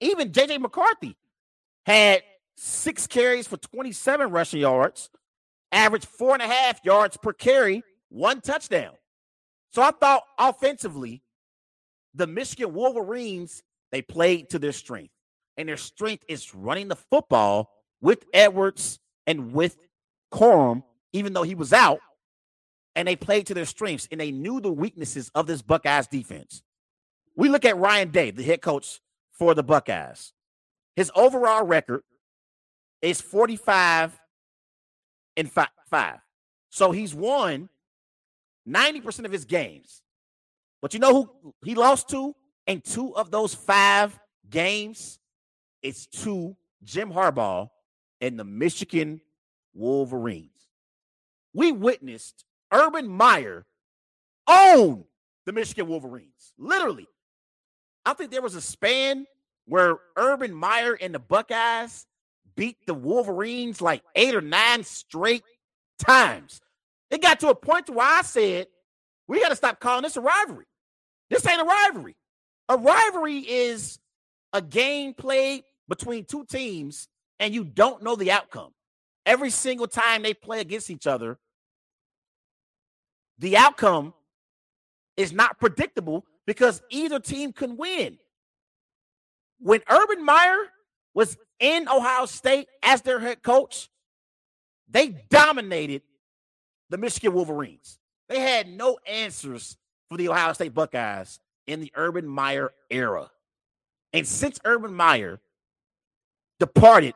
Even JJ McCarthy had six carries for 27 rushing yards, averaged four and a half yards per carry, one touchdown. So I thought offensively, the Michigan Wolverines, they played to their strength. And their strength is running the football with Edwards and with Corum, even though he was out and they played to their strengths and they knew the weaknesses of this Buckeyes defense. We look at Ryan Day, the head coach for the Buckeyes. His overall record is 45 and 5. So he's won 90% of his games. But you know who he lost to? in two of those five games, it's to Jim Harbaugh and the Michigan Wolverines. We witnessed Urban Meyer own the Michigan Wolverines. Literally. I think there was a span where Urban Meyer and the Buckeyes beat the Wolverines like eight or nine straight times. It got to a point where I said, we got to stop calling this a rivalry. This ain't a rivalry. A rivalry is a game played between two teams and you don't know the outcome. Every single time they play against each other, the outcome is not predictable because either team can win. When Urban Meyer was in Ohio State as their head coach, they dominated the Michigan Wolverines. They had no answers for the Ohio State Buckeyes in the Urban Meyer era. And since Urban Meyer departed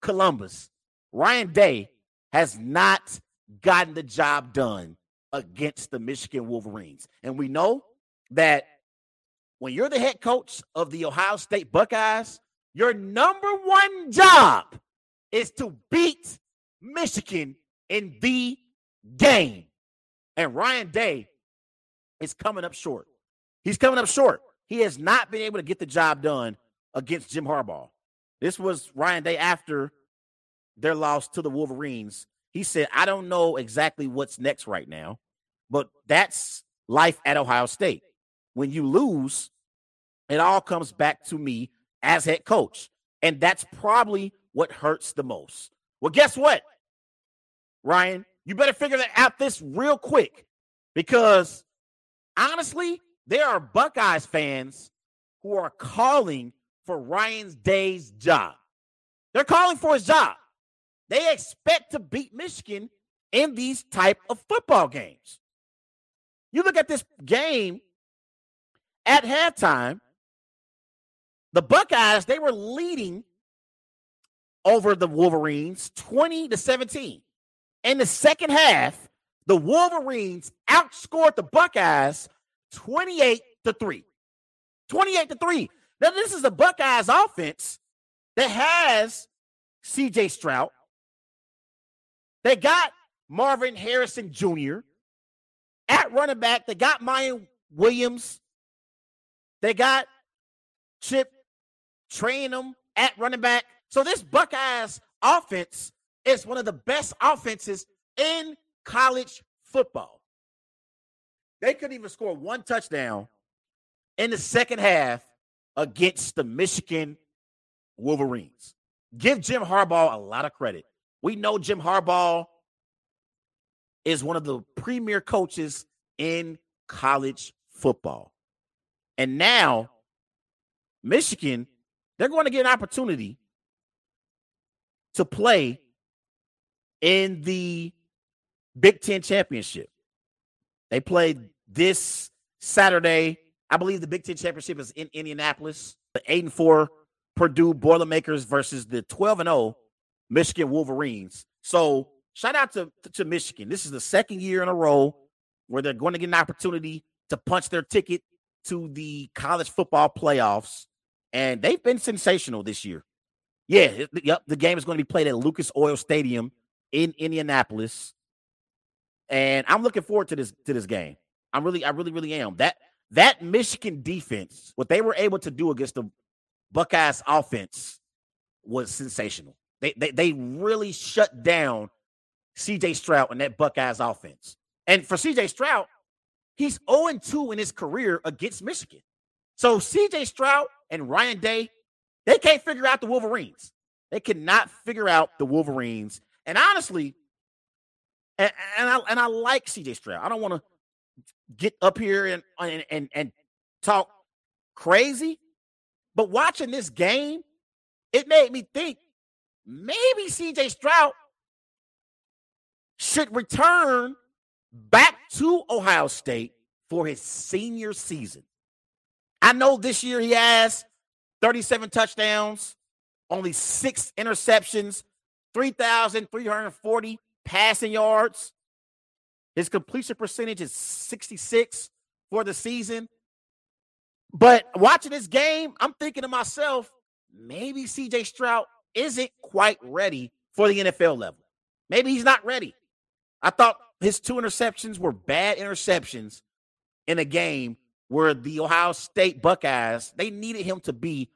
Columbus, Ryan Day has not gotten the job done against the Michigan Wolverines. And we know that when you're the head coach of the Ohio State Buckeyes, your number one job is to beat Michigan in the game. And Ryan Day is coming up short. He's coming up short. He has not been able to get the job done against Jim Harbaugh. This was Ryan Day after their loss to the Wolverines. He said, I don't know exactly what's next right now, but that's life at Ohio State. When you lose, it all comes back to me as head coach. And that's probably what hurts the most. Well, guess what, Ryan? You better figure that out this real quick because honestly, there are Buckeyes fans who are calling for Ryan's Day's job. They're calling for his job. They expect to beat Michigan in these type of football games. You look at this game at halftime, the Buckeyes, they were leading over the Wolverines 20 to 17. In the second half, the Wolverines outscored the Buckeyes 28 to 3. 28 to 3. Now, this is the Buckeyes offense that has CJ Stroud. They got Marvin Harrison Jr. at running back. They got Miyan Williams. They got Chip Trayanum at running back. So this Buckeyes offense is one of the best offenses in college football. They couldn't even score one touchdown in the second half against the Michigan Wolverines. Give Jim Harbaugh a lot of credit. We know Jim Harbaugh is one of the premier coaches in college football. And now, Michigan, they're going to get an opportunity to play in the Big Ten Championship. They played this Saturday. I believe the Big Ten Championship is in Indianapolis. The 8 and 4 Purdue Boilermakers versus the 12 and 0 Michigan Wolverines. So shout out to, to Michigan. This is the second year in a row where they're going to get an opportunity to punch their ticket to the college football playoffs. And they've been sensational this year. Yeah, yep. The game is going to be played at Lucas Oil Stadium in Indianapolis, and I'm looking forward to this to this game. I'm really, I really, really am. That that Michigan defense, what they were able to do against the Buckeyes offense was sensational. They they, they really shut down CJ Stroud and that Buckeyes offense. And for CJ Stroud, he's 0 2 in his career against Michigan. So CJ Stroud and Ryan Day, they can't figure out the Wolverines. They cannot figure out the Wolverines. And honestly, and, and I and I like CJ Stroud. I don't want to get up here and, and and and talk crazy, but watching this game, it made me think maybe CJ Stroud should return back to Ohio State for his senior season. I know this year he has 37 touchdowns, only six interceptions, 3,340 passing yards. His completion percentage is 66 for the season. But watching this game, I'm thinking to myself, maybe CJ Stroud isn't quite ready for the NFL level. Maybe he's not ready. I thought his two interceptions were bad interceptions in a game where the Ohio State Buckeyes, they needed him to be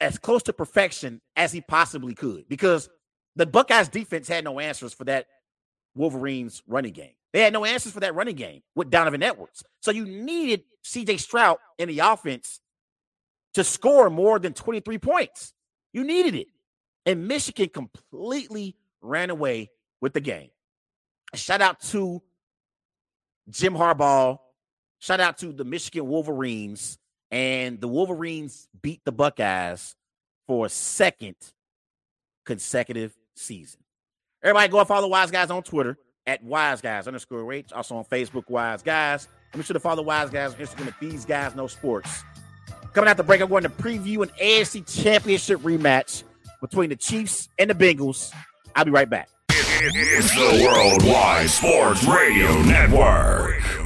as close to perfection as he possibly could because the Buckeyes defense had no answers for that Wolverines running game. They had no answers for that running game with Donovan Edwards. So you needed CJ Stroud in the offense to score more than 23 points. You needed it. And Michigan completely ran away with the game. Shout out to Jim Harbaugh. Shout out to the Michigan Wolverines. And the Wolverines beat the Buckeyes for a second consecutive season. Everybody go and follow Wise Guys on Twitter at Wise Guys underscore H. Also on Facebook, Wise Guys. And be sure to follow Wise Guys on Instagram at These Guys Know Sports. Coming out the break, I'm going to preview an AFC Championship rematch between the Chiefs and the Bengals. I'll be right back. It's the Worldwide Sports Radio Network.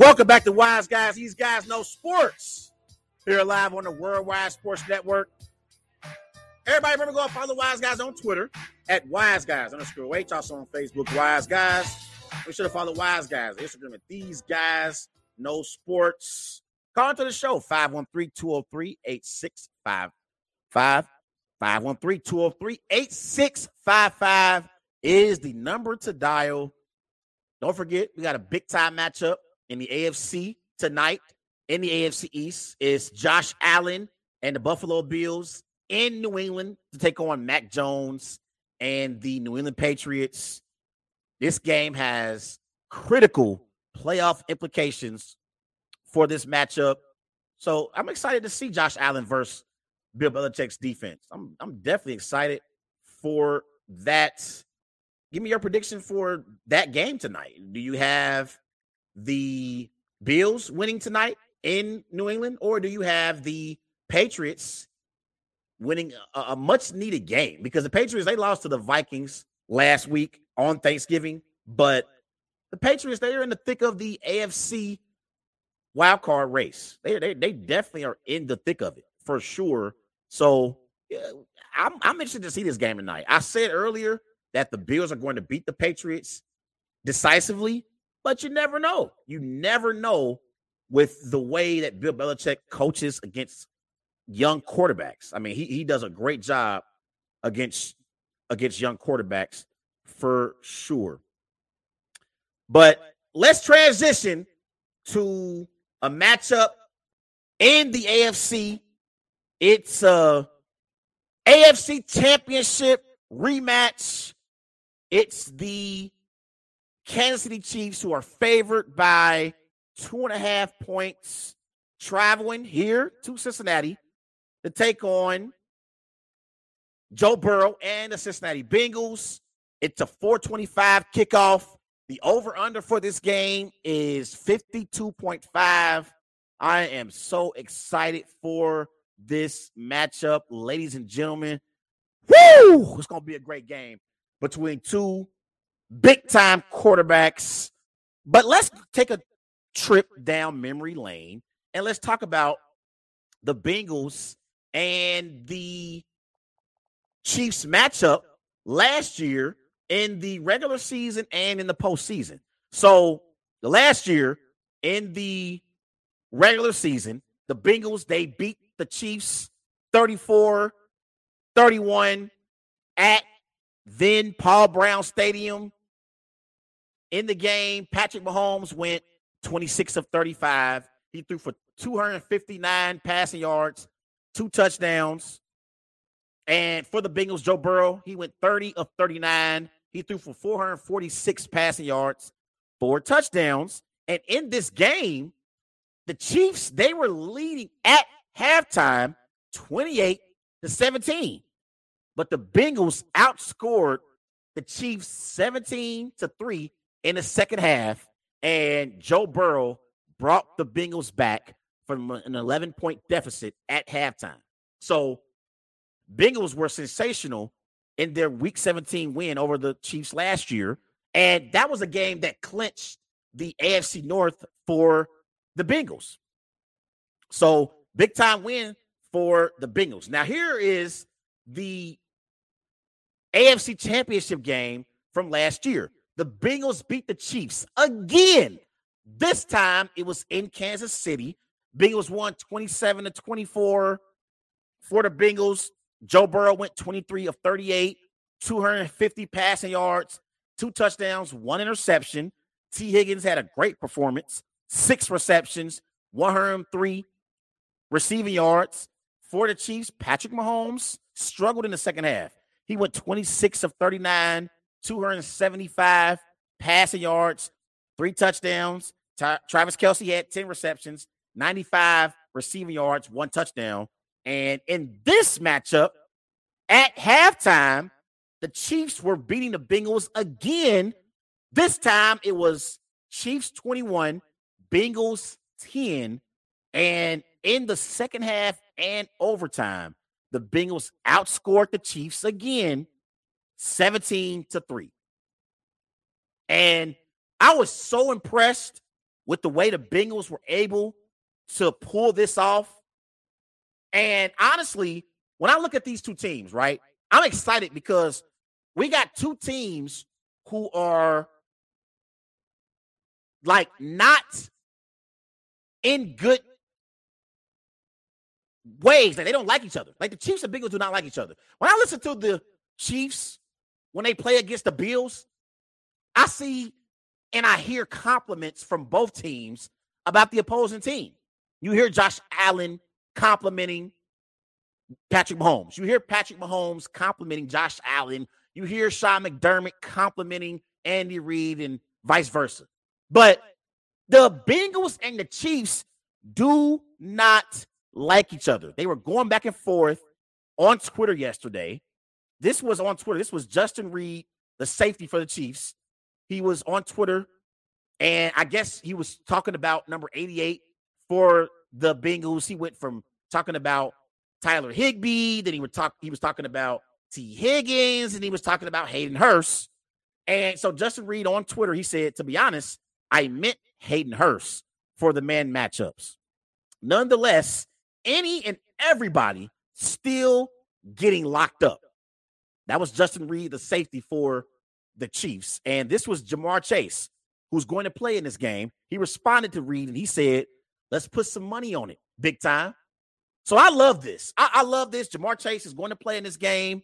Welcome back to Wise Guys. These guys know sports. Here live on the Worldwide Sports Network. Everybody remember go follow Wise Guys on Twitter at Wise Guys underscore H. Also on Facebook, Wise Guys. Be sure to follow Wise Guys. Instagram at These Guys Know Sports. Call into the show 513-203-8655. 513-203-8655 is the number to dial. Don't forget, we got a big time matchup in the AFC tonight. In the AFC East is Josh Allen and the Buffalo Bills in New England to take on Mac Jones and the New England Patriots. This game has critical playoff implications for this matchup. So I'm excited to see Josh Allen versus Bill Belichick's defense. I'm I'm definitely excited for that. Give me your prediction for that game tonight. Do you have the Bills winning tonight in New England, or do you have the Patriots winning a, a much needed game? Because the Patriots they lost to the Vikings last week on Thanksgiving, but the Patriots they are in the thick of the AFC wild card race. They they they definitely are in the thick of it for sure. So I'm I'm interested to see this game tonight. I said earlier that the Bills are going to beat the Patriots decisively, but you never know. You never know with the way that Bill Belichick coaches against young quarterbacks. I mean, he he does a great job against against young quarterbacks for sure. But let's transition to a matchup in the AFC. It's a AFC championship rematch. It's the Kansas City Chiefs, who are favored by two and a half points, traveling here to Cincinnati to take on Joe Burrow and the Cincinnati Bengals. It's a 425 kickoff. The over under for this game is 52.5. I am so excited for this matchup, ladies and gentlemen. Woo! It's going to be a great game between two big time quarterbacks. But let's take a trip down memory lane and let's talk about the Bengals and the Chiefs matchup last year in the regular season and in the postseason. So the last year in the regular season, the Bengals they beat the Chiefs 34 31 at then Paul Brown Stadium in the game, Patrick Mahomes went 26 of 35. He threw for 259 passing yards, two touchdowns. And for the Bengals, Joe Burrow, he went 30 of 39. He threw for 446 passing yards, four touchdowns. And in this game, the Chiefs, they were leading at halftime 28 to 17. But the Bengals outscored the Chiefs 17 to 3 in the second half, and Joe Burrow brought the Bengals back from an 11 point deficit at halftime. So, Bengals were sensational in their week 17 win over the Chiefs last year. And that was a game that clinched the AFC North for the Bengals. So, big time win for the Bengals. Now, here is the AFC Championship game from last year. The Bengals beat the Chiefs again. This time it was in Kansas City. Bengals won 27 to 24 for the Bengals. Joe Burrow went 23 of 38, 250 passing yards, two touchdowns, one interception. Tee Higgins had a great performance, six receptions, 103 receiving yards. For the Chiefs, Patrick Mahomes struggled in the second half. He went 26 of 39, 275 passing yards, three touchdowns. Travis Kelce had 10 receptions, 95 receiving yards, one touchdown. And in this matchup, at halftime, the Chiefs were beating the Bengals again. This time it was Chiefs 21, Bengals 10. And in the second half and overtime, the Bengals outscored the Chiefs again 17 to 3. And I was so impressed with the way the Bengals were able to pull this off. And honestly, when I look at these two teams, right, I'm excited because we got two teams who are like not in good ways Like they don't like each other. Like the Chiefs and Bengals do not like each other. When I listen to the Chiefs when they play against the Bills, I see and I hear compliments from both teams about the opposing team. You hear Josh Allen complimenting Patrick Mahomes. You hear Patrick Mahomes complimenting Josh Allen. You hear Sean McDermott complimenting Andy Reid and vice versa. But the Bengals and the Chiefs do not like each other. They were going back and forth on Twitter yesterday. This was on Twitter. This was Justin Reid, the safety for the Chiefs. He was on Twitter, and I guess he was talking about number 88 for the Bengals. He went from talking about Tyler Higbee, then he would talk, he was talking about Tee Higgins, and he was talking about Hayden Hurst. And so Justin Reid on Twitter, he said, to be honest, I meant Hayden Hurst for the man matchups. Nonetheless, any and everybody still getting locked up. That was Justin Reid, the safety for the Chiefs. And this was Ja'Marr Chase, who's going to play in this game. He responded to Reid and he said, Let's put some money on it, big time. So I love this. I, I love this. Ja'Marr Chase is going to play in this game.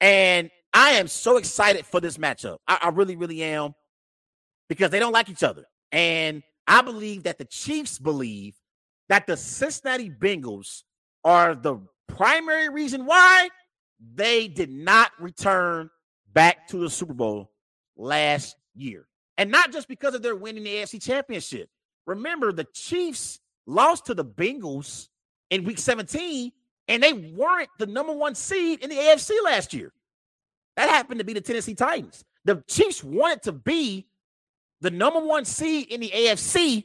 And I am so excited for this matchup. I, I really, really am because they don't like each other. And I believe that the Chiefs believe that the Cincinnati Bengals are the primary reason why they did not return back to the Super Bowl last year. And not just because of their winning the AFC Championship. Remember, the Chiefs lost to the Bengals in week 17, and they weren't the number one seed in the AFC last year. That happened to be the Tennessee Titans. The Chiefs wanted to be the number one seed in the AFC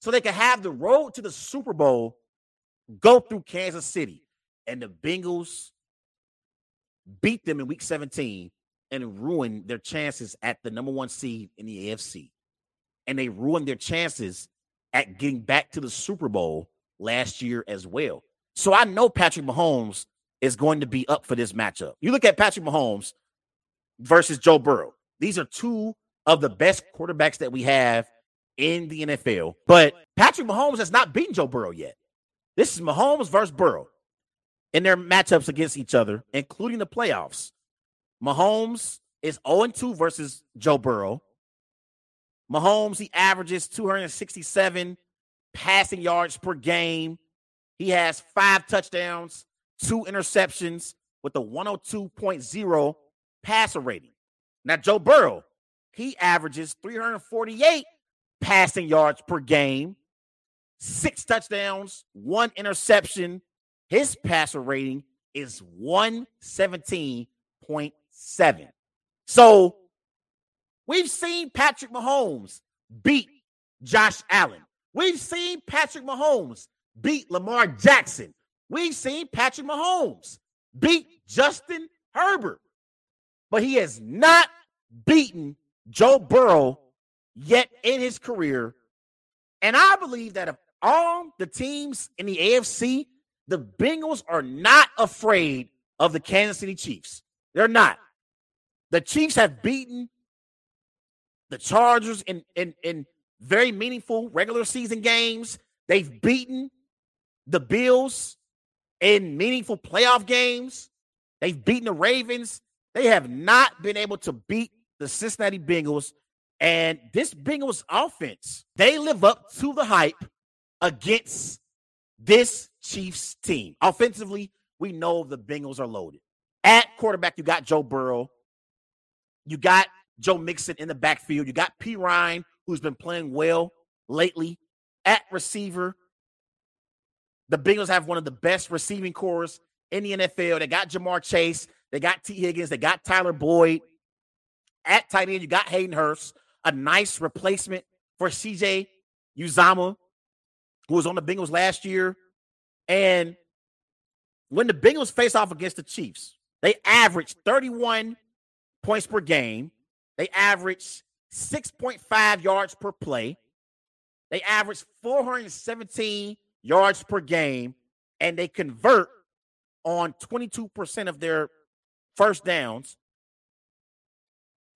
so they could have the road to the Super Bowl go through Kansas City. And the Bengals beat them in week 17 and ruin their chances at the number one seed in the AFC. And they ruined their chances at getting back to the Super Bowl last year as well. So I know Patrick Mahomes is going to be up for this matchup. You look at Patrick Mahomes versus Joe Burrow. These are two of the best quarterbacks that we have in the NFL. But Patrick Mahomes has not beaten Joe Burrow yet. This is Mahomes versus Burrow in their matchups against each other, including the playoffs. Mahomes is 0 2 versus Joe Burrow. Mahomes, he averages 267 passing yards per game. He has five touchdowns, two interceptions with a 102.0 passer rating. Now, Joe Burrow, he averages 348 passing yards per game, six touchdowns, one interception. His passer rating is 117.7. So We've seen Patrick Mahomes beat Josh Allen. We've seen Patrick Mahomes beat Lamar Jackson. We've seen Patrick Mahomes beat Justin Herbert. But he has not beaten Joe Burrow yet in his career. And I believe that of all the teams in the AFC, the Bengals are not afraid of the Kansas City Chiefs. They're not. The Chiefs have beaten the Chargers in, in, in very meaningful regular season games. They've beaten the Bills in meaningful playoff games. They've beaten the Ravens. They have not been able to beat the Cincinnati Bengals. And this Bengals offense, they live up to the hype against this Chiefs team. Offensively, we know the Bengals are loaded. At quarterback, you got Joe Burrow. You got Joe Mixon in the backfield. You got Perine, who's been playing well lately. At receiver, the Bengals have one of the best receiving corps in the NFL. They got Ja'Marr Chase. They got Tee Higgins. They got Tyler Boyd. At tight end, you got Hayden Hurst, a nice replacement for CJ Uzomah, who was on the Bengals last year. And when the Bengals face off against the Chiefs, they average 31 points per game. They average 6.5 yards per play. They average 417 yards per game, and they convert on 22% of their first downs.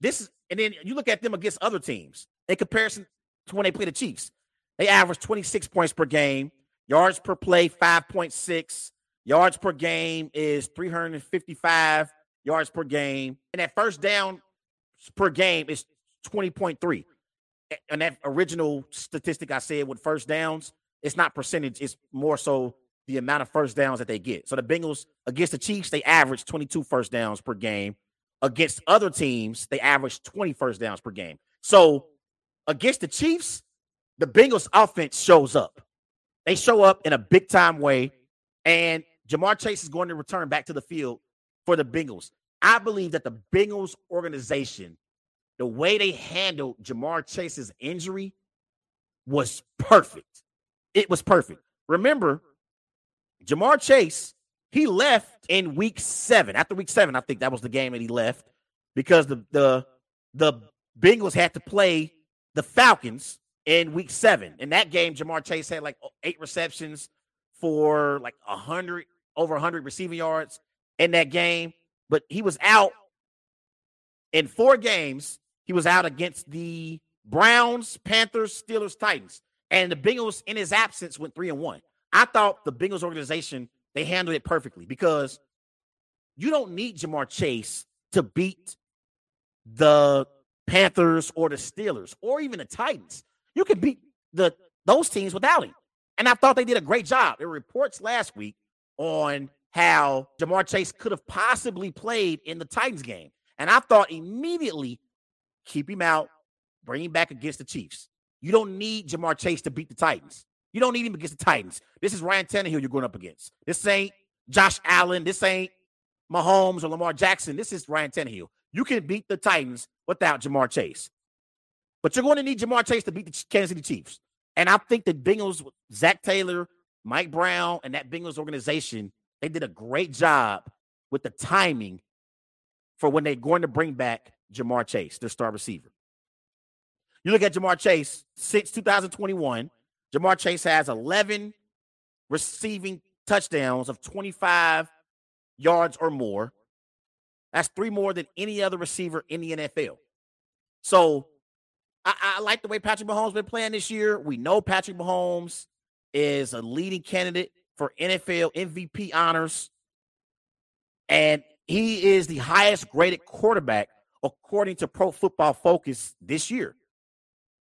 This is, and then you look at them against other teams in comparison to when they play the Chiefs. They average 26 points per game, yards per play, 5.6. Yards per game is 355 yards per game. And that first down per game is 20.3. And that original statistic I said with first downs, it's not percentage, it's more so the amount of first downs that they get. So the Bengals against the Chiefs, they average 22 first downs per game. Against other teams, they average 20 first downs per game. So against the Chiefs, the Bengals offense shows up. They show up in a big time way. And Ja'Marr Chase is going to return back to the field for the Bengals. I believe that the Bengals organization, the way they handled Ja'Marr Chase's injury was perfect. It was perfect. Remember, Ja'Marr Chase, he left in week seven. After week seven, I think that was the game that he left because the the the Bengals had to play the Falcons in week seven. In that game, Ja'Marr Chase had like eight receptions for like a hundred over a 100 receiving yards in that game but he was out in four games. He was out against the Browns, Panthers, Steelers, Titans. And the Bengals, in his absence, went three and one. I thought the Bengals organization, they handled it perfectly because you don't need Ja'Marr Chase to beat the Panthers or the Steelers or even the Titans. You can beat the those teams without him. And I thought they did a great job. There were reports last week on how Ja'Marr Chase could have possibly played in the Titans game. And I thought immediately keep him out, bring him back against the Chiefs. You don't need Ja'Marr Chase to beat the Titans. You don't need him against the Titans. This is Ryan Tannehill you're going up against. This ain't Josh Allen. This ain't Mahomes or Lamar Jackson. This is Ryan Tannehill. You can beat the Titans without Ja'Marr Chase. But you're going to need Ja'Marr Chase to beat the Kansas City Chiefs. And I think the Bengals, Zac Taylor, Mike Brown, and that Bengals organization they did a great job with the timing for when they're going to bring back Ja'Marr Chase, their star receiver. You look at Ja'Marr Chase since 2021, Ja'Marr Chase has 11 receiving touchdowns of 25 yards or more. That's three more than any other receiver in the NFL. So I, I like the way Patrick Mahomes been playing this year. We know Patrick Mahomes is a leading candidate for NFL MVP honors. And he is the highest graded quarterback according to Pro Football Focus this year.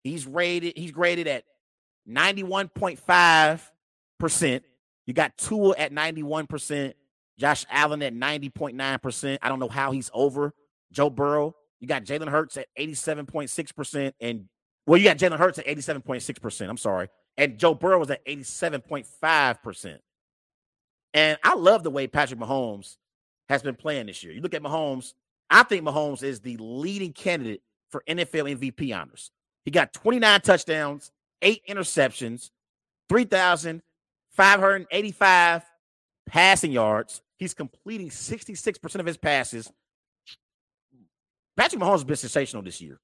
He's rated, he's graded at 91.5%. You got Tua at 91%, Josh Allen at 90.9%. I don't know how he's over Joe Burrow. You got Jalen Hurts at 87.6%. And well, you got Jalen Hurts at 87.6%. I'm sorry and Joe Burrow was at 87.5%. And I love the way Patrick Mahomes has been playing this year. You look at Mahomes, I think Mahomes is the leading candidate for NFL MVP honors. He got 29 touchdowns, eight interceptions, 3,585 passing yards. He's completing 66% of his passes. Patrick Mahomes has been sensational this year.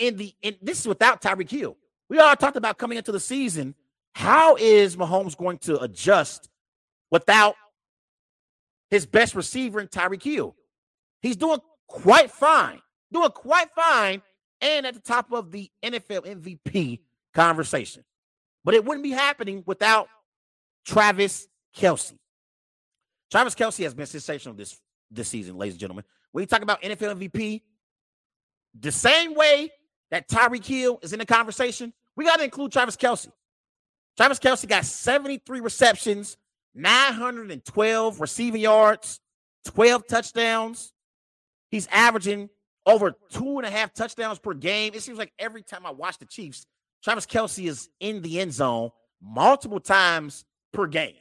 And the this is without Tyreek Hill. We all talked about coming into the season. How is Mahomes going to adjust without his best receiver in Tyreek Hill? He's doing quite fine, doing quite fine, and at the top of the NFL MVP conversation. But it wouldn't be happening without Travis Kelce. Travis Kelce has been sensational this this season, ladies and gentlemen. When you talk about NFL MVP, the same way that Tyreek Hill is in the conversation, we got to include Travis Kelce. Travis Kelce got 73 receptions, 912 receiving yards, 12 touchdowns. He's averaging over two and a half touchdowns per game. It seems like every time I watch the Chiefs, Travis Kelce is in the end zone multiple times per game.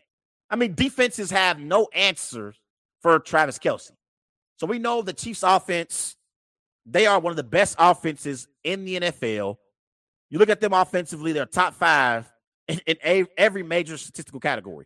I mean, defenses have no answers for Travis Kelce. So we know the Chiefs offense, they are one of the best offenses in the NFL. You look at them offensively, they're top five in, in every major statistical category.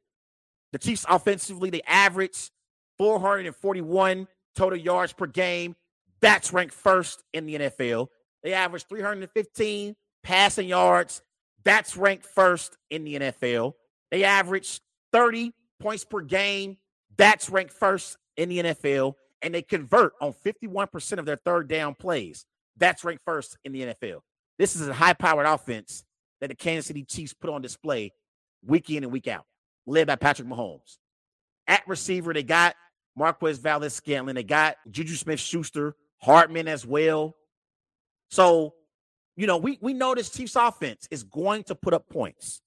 The Chiefs offensively, they average 441 total yards per game. That's ranked first in the NFL. They average 315 passing yards. That's ranked first in the NFL. They average 30 points per game. That's ranked first in the NFL. And they convert on 51% of their third down plays. That's ranked first in the NFL. This is a high powered offense that the Kansas City Chiefs put on display week in and week out, led by Patrick Mahomes. At receiver, they got Marquez Valdes Scantling. They got Juju Smith Schuster, Hardman as well. So, you know, we, we know this Chiefs offense is going to put up points.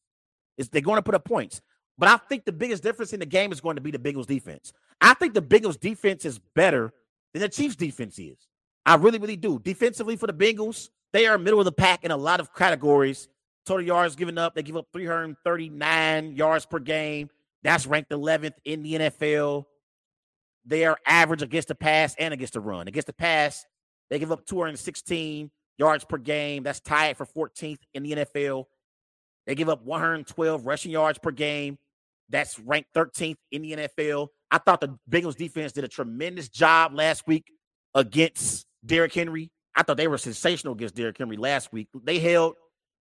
Is they're going to put up points. But I think the biggest difference in the game is going to be the Bengals defense. I think the Bengals defense is better than the Chiefs defense is. I really, really do. Defensively for the Bengals, they are middle of the pack in a lot of categories. Total yards given up, they give up 339 yards per game. That's ranked 11th in the NFL. They are average against the pass and against the run. Against the pass, they give up 216 yards per game. That's tied for 14th in the NFL. They give up 112 rushing yards per game. That's ranked 13th in the NFL. I thought the Bengals defense did a tremendous job last week against Derrick Henry. I thought they were sensational against Derrick Henry last week. They held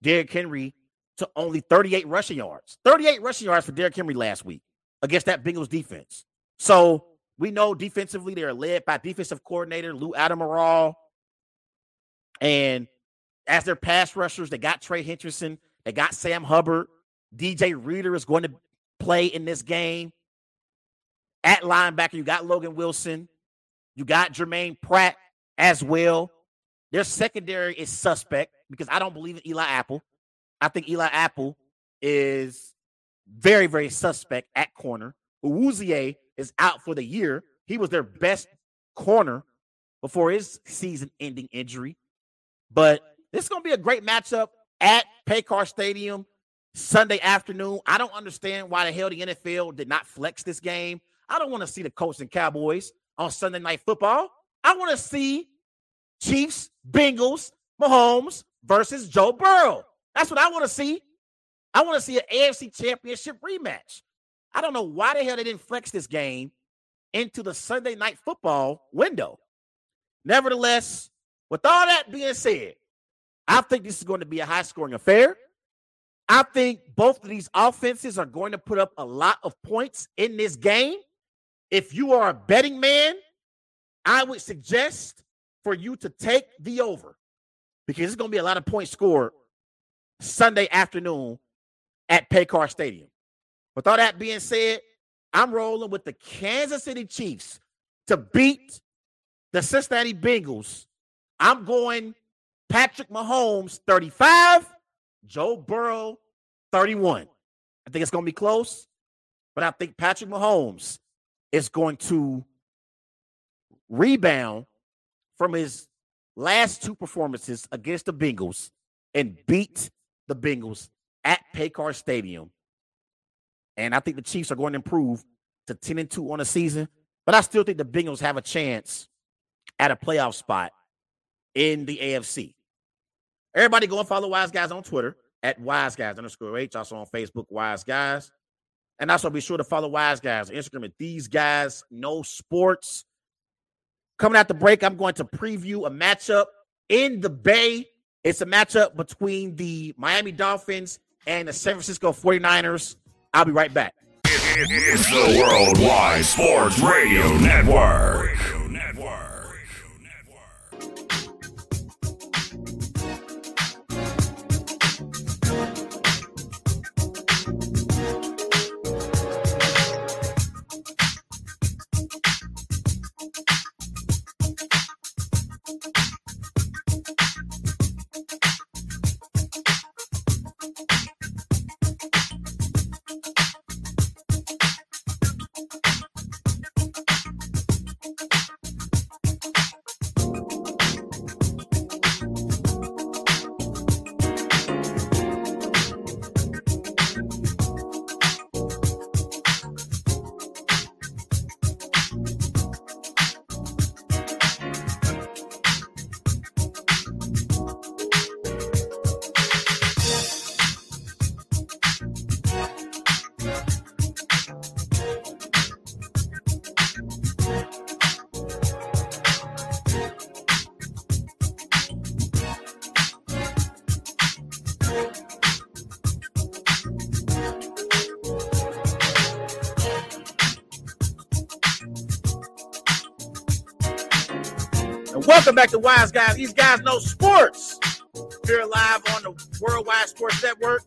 Derrick Henry to only 38 rushing yards. 38 rushing yards for Derrick Henry last week against that Bengals defense. So we know defensively they are led by defensive coordinator Lou Anarumo. And as their pass rushers, they got Trey Hendrickson, they got Sam Hubbard. DJ Reader is going to play in this game. At linebacker, you got Logan Wilson. You got Jermaine Pratt as well. Their secondary is suspect because I don't believe in Eli Apple. I think Eli Apple is very, very suspect at corner. Awuzie is out for the year. He was their best corner before his season ending injury. But this is going to be a great matchup at Paycor Stadium Sunday afternoon. I don't understand why the hell the NFL did not flex this game. I don't want to see the Colts and Cowboys on Sunday night football. I want to see Chiefs, Bengals, Mahomes versus Joe Burrow. That's what I want to see. I want to see an AFC championship rematch. I don't know why the hell they didn't flex this game into the Sunday night football window. Nevertheless, with all that being said, I think this is going to be a high scoring affair. I think both of these offenses are going to put up a lot of points in this game. If you are a betting man, I would suggest for you to take the over because it's going to be a lot of points scored Sunday afternoon at Paycor Stadium. With all that being said, I'm rolling with the Kansas City Chiefs to beat the Cincinnati Bengals. I'm going Patrick Mahomes 35, Joe Burrow 31. I think it's going to be close, but I think Patrick Mahomes is going to rebound from his last two performances against the Bengals and beat the Bengals at Paycor Stadium. And I think the Chiefs are going to improve to 10 and 2 on the season, but I still think the Bengals have a chance at a playoff spot in the AFC. Everybody go and follow Wise Guys on Twitter at Wise Guys underscore H. Also on Facebook, Wise Guys. And also be sure to follow Wise Guys on Instagram at These Guys Know Sports. Coming out the break, I'm going to preview a matchup in the Bay. It's a matchup between the Miami Dolphins and the San Francisco 49ers. I'll be right back. It's the Worldwide Sports Radio Network. Back to Wise Guys. These guys know sports. Here live on the Worldwide Sports Network.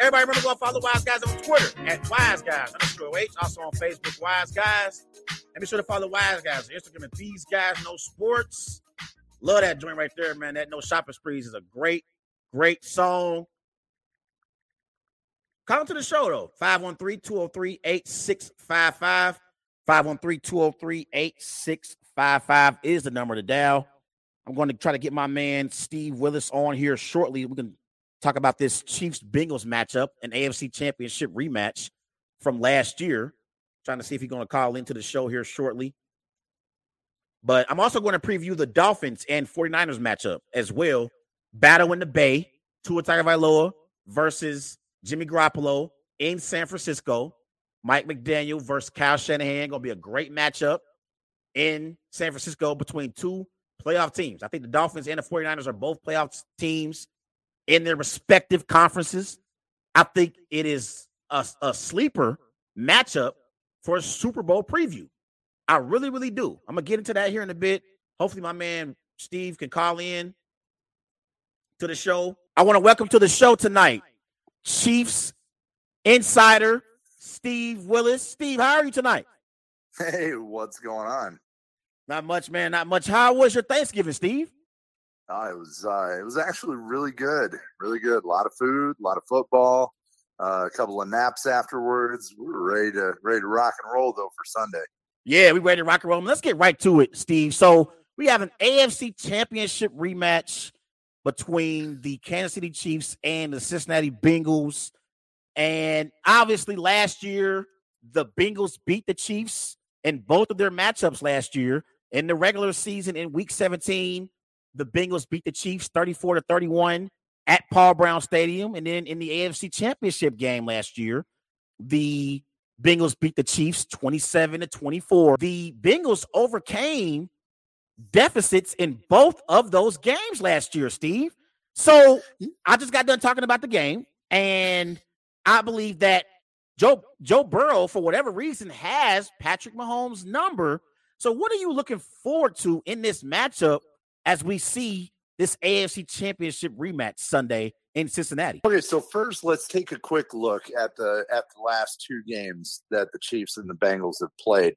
Everybody remember go follow Wise Guys on Twitter at Wise Guys underscore H. Also on Facebook, Wise Guys. And be sure to follow Wise Guys on Instagram at These Guys Know Sports. Love that joint right there, man. That No Shopping Sprees is a great, great song. Come to the show though. 513-203-8655. 513-203-8655 is the number to dial. I'm going to try to get my man Steve Willis on here shortly. We can talk about this Chiefs Bengals matchup, an AFC championship rematch from last year. Trying to see if he's going to call into the show here shortly. But I'm also going to preview the Dolphins and 49ers matchup as well. Battle in the Bay, Tua Tagovailoa versus Jimmy Garoppolo in San Francisco. Mike McDaniel versus Kyle Shanahan. Going to be a great matchup in San Francisco between two playoff teams. I think the Dolphins and the 49ers are both playoff teams in their respective conferences. I think it is a, a sleeper matchup for a Super Bowl preview. I really, really do. I'm going to get into that here in a bit. Hopefully, my man Steve can call in to the show. I want to welcome to the show tonight Chiefs insider Steve Willis. Steve, how are you tonight? Hey, what's going on? Not much, man. Not much. How was your Thanksgiving, Steve? Uh, it was uh, it was actually really good, really good. A lot of food, a lot of football, uh, a couple of naps afterwards. We were ready to ready to rock and roll though for Sunday. Yeah, we ready to rock and roll. Let's get right to it, Steve. So we have an AFC Championship rematch between the Kansas City Chiefs and the Cincinnati Bengals. And obviously, last year the Bengals beat the Chiefs in both of their matchups last year. In the regular season in week 17, the Bengals beat the Chiefs 34 to 31 at Paul Brown Stadium. And then in the AFC Championship game last year, the Bengals beat the Chiefs 27 to 24. The Bengals overcame deficits in both of those games last year, Steve. So I just got done talking about the game, and I believe that Joe Joe Burrow, for whatever reason, has Patrick Mahomes' number. So, what are you looking forward to in this matchup as we see this AFC Championship rematch Sunday in Cincinnati? Okay, so first, let's take a quick look at the at the last two games that the Chiefs and the Bengals have played.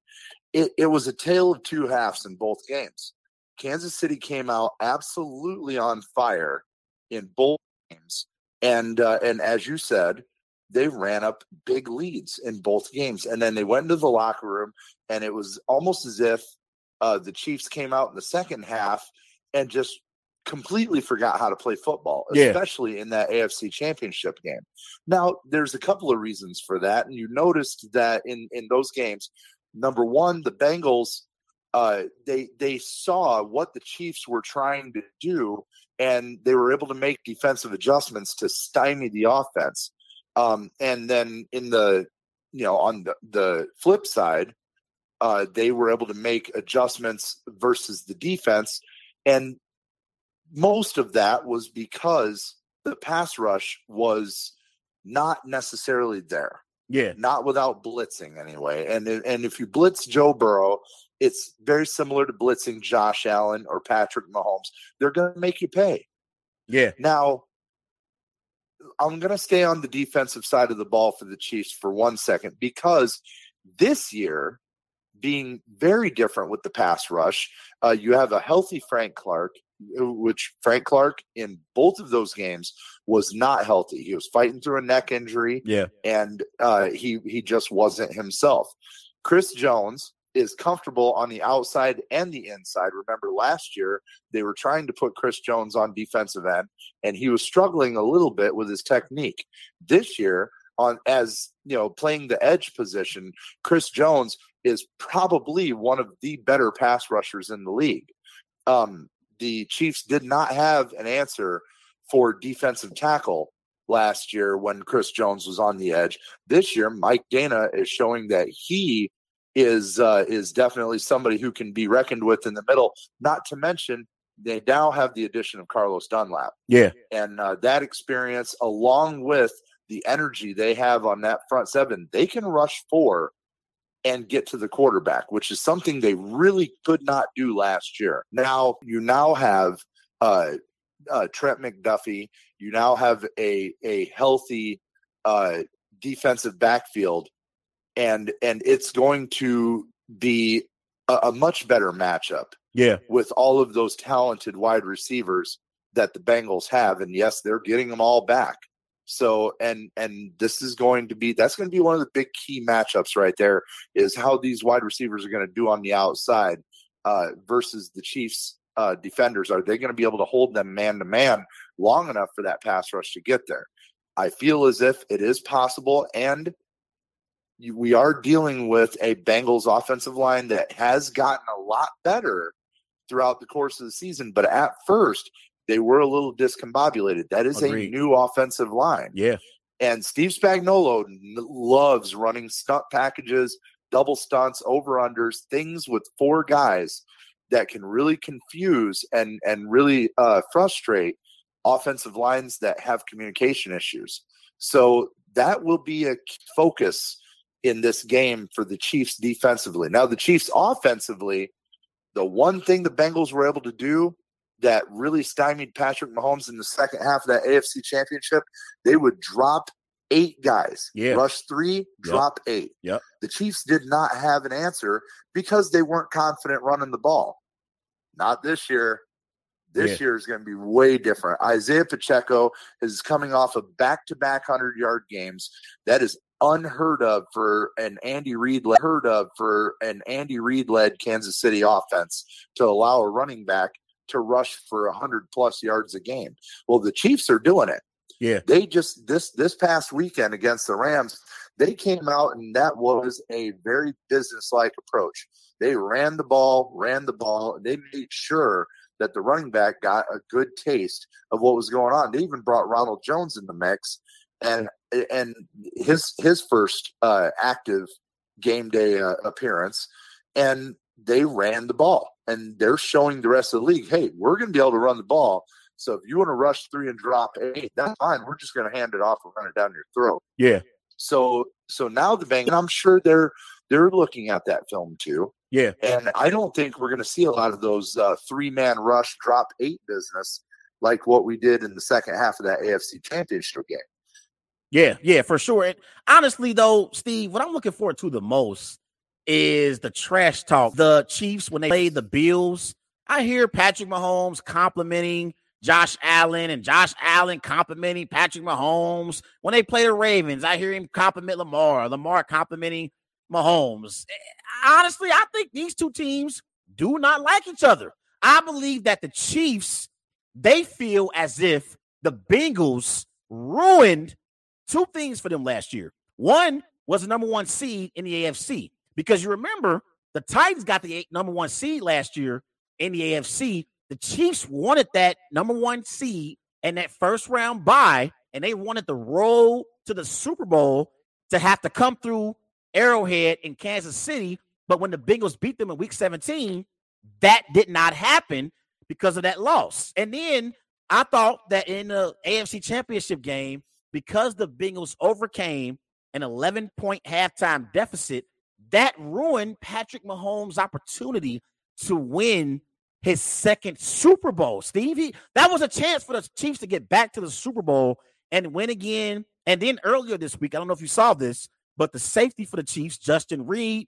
It, it was a tale of two halves in both games. Kansas City came out absolutely on fire in both games, and uh, and as you said, they ran up big leads in both games. And then they went into the locker room, and it was almost as if uh, the Chiefs came out in the second half and just completely forgot how to play football, Yeah. especially in that AFC championship game. Now, there's a couple of reasons for that. And you noticed that in, in those games, number one, the Bengals uh, they they saw what the Chiefs were trying to do, and they were able to make defensive adjustments to stymie the offense. Um, and then in the you know on the, the flip side, uh, they were able to make adjustments versus the defense, and most of that was because the pass rush was not necessarily there. Yeah. Not without blitzing anyway. And and if you blitz Joe Burrow, it's very similar to blitzing Josh Allen or Patrick Mahomes. They're going to make you pay. Yeah. Now, I'm going to stay on the defensive side of the ball for the Chiefs for one second because this year, being very different with the pass rush, uh, you have a healthy Frank Clark, which Frank Clark in both of those games was not healthy. He was fighting through a neck injury, Yeah. and uh, he he just wasn't himself. Chris Jones is comfortable on the outside and the inside. Remember last year they were trying to put Chris Jones on defensive end, and he was struggling a little bit with his technique. This year, on as you know, playing the edge position, Chris Jones is probably one of the better pass rushers in the league. Um, the Chiefs did not have an answer for defensive tackle last year when Chris Jones was on the edge. This year, Mike Danna is showing that he is uh, is definitely somebody who can be reckoned with in the middle. Not to mention, they now have the addition of Carlos Dunlap, Yeah. and uh, that experience, along with the energy they have on that front seven, they can rush four and get to the quarterback, which is something they really could not do last year. Now you now have uh, uh, Trent McDuffie. You now have a a healthy uh, defensive backfield, and and it's going to be a, a much better matchup Yeah. with all of those talented wide receivers that the Bengals have. And yes, they're getting them all back. So and and this is going to be that's going to be one of the big key matchups right there is how these wide receivers are going to do on the outside uh, versus the Chiefs uh, defenders. Are they going to be able to hold them man to man long enough for that pass rush to get there? I feel as if it is possible, and we are dealing with a Bengals offensive line that has gotten a lot better throughout the course of the season. But at first, they were a little discombobulated. That is Agreed. a new offensive line. Yeah. And Steve Spagnuolo n- loves running stunt packages, double stunts, over unders, things with four guys that can really confuse and and really uh, frustrate offensive lines that have communication issues. So that will be a focus in this game for the Chiefs defensively. Now the Chiefs offensively, the one thing the Bengals were able to do that really stymied Patrick Mahomes in the second half of that AFC championship, they would drop eight guys. Yeah. Rush three, drop eight. Yep. The Chiefs did not have an answer because they weren't confident running the ball. Not this year. This year is going to be way different. Isaiah Pacheco is coming off of back-to-back hundred-yard games. That is unheard of for an Andy Reid led heard of for an Andy Reid led Kansas City offense to allow a running back to rush for 100 plus yards a game. Well, the Chiefs are doing it. Yeah. They just this this past weekend against the Rams, they came out and that was a very businesslike approach. They ran the ball, ran the ball, and they made sure that the running back got a good taste of what was going on. They even brought Ronald Jones in the mix, and and his his first uh, active game day uh, appearance, and they ran the ball, and they're showing the rest of the league, hey, we're going to be able to run the ball. So if you want to rush three and drop eight, that's fine. We're just going to hand it off and run it down your throat. Yeah. So so now the Bengals, and I'm sure they're they're looking at that film too. Yeah. And I don't think we're going to see a lot of those uh, three man rush drop eight business like what we did in the second half of that AFC Championship game. Yeah, yeah, for sure. And honestly, though, Steve, what I'm looking forward to the most is the trash talk. The Chiefs, when they play the Bills, I hear Patrick Mahomes complimenting Josh Allen and Josh Allen complimenting Patrick Mahomes. When they play the Ravens, I hear him compliment Lamar, Lamar complimenting Mahomes. Eh, honestly, I think these two teams do not like each other. I believe that the Chiefs, they feel as if the Bengals ruined two things for them last year. One was the number one seed in the AFC because you remember The Titans got the eight, number one seed last year in the AFC. The Chiefs wanted that number one seed and that first round bye, and they wanted the roll to the Super Bowl to have to come through Arrowhead in Kansas City. But when the Bengals beat them in week 17, that did not happen because of that loss. And then I thought that in the AFC Championship game, because the Bengals overcame an 11 point halftime deficit, that ruined Patrick Mahomes' opportunity to win his second Super Bowl. Steve, he, that was a chance for the Chiefs to get back to the Super Bowl and win again. And then earlier this week, I don't know if you saw this, but the safety for the Chiefs, Justin Reid,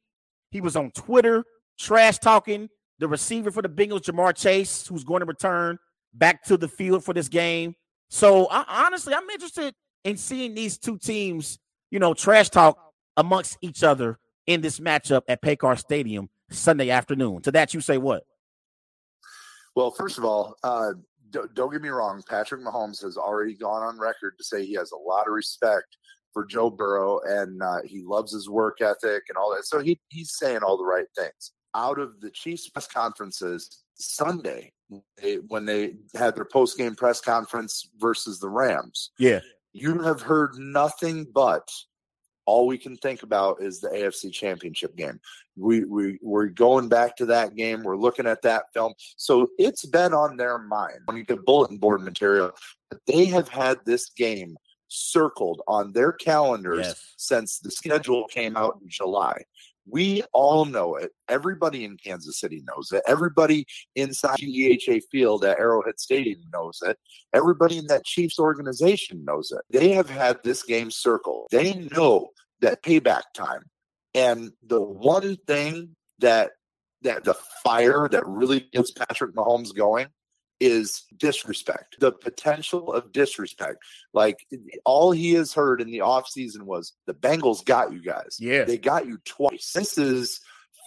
he was on Twitter trash talking the receiver for the Bengals, Ja'Marr Chase, who's going to return back to the field for this game. So I, honestly, I'm interested in seeing these two teams, you know, trash talk amongst each other in this matchup at Paycor Stadium Sunday afternoon. To that, you say what? Well, first of all, uh, don't get me wrong. Patrick Mahomes has already gone on record to say he has a lot of respect for Joe Burrow and uh, he loves his work ethic and all that. So he, he's saying all the right things. Out of the Chiefs press conferences Sunday, they, when they had their post game press conference versus the Rams, yeah, you have heard nothing but all we can think about is the AFC Championship game. We we we're going back to that game. We're looking at that film, so it's been on their mind. When you get bulletin board material, they have had this game circled on their calendars yes. since the schedule came out in July. We all know it. Everybody in Kansas City knows it. Everybody inside EHA Field at Arrowhead Stadium knows it. Everybody in that Chiefs organization knows it. They have had this game circled. They know that payback time. And the one thing that that the fire that really gets Patrick Mahomes going is disrespect. The potential of disrespect. Like all he has heard in the offseason was the Bengals got you guys. Yeah. They got you twice. This is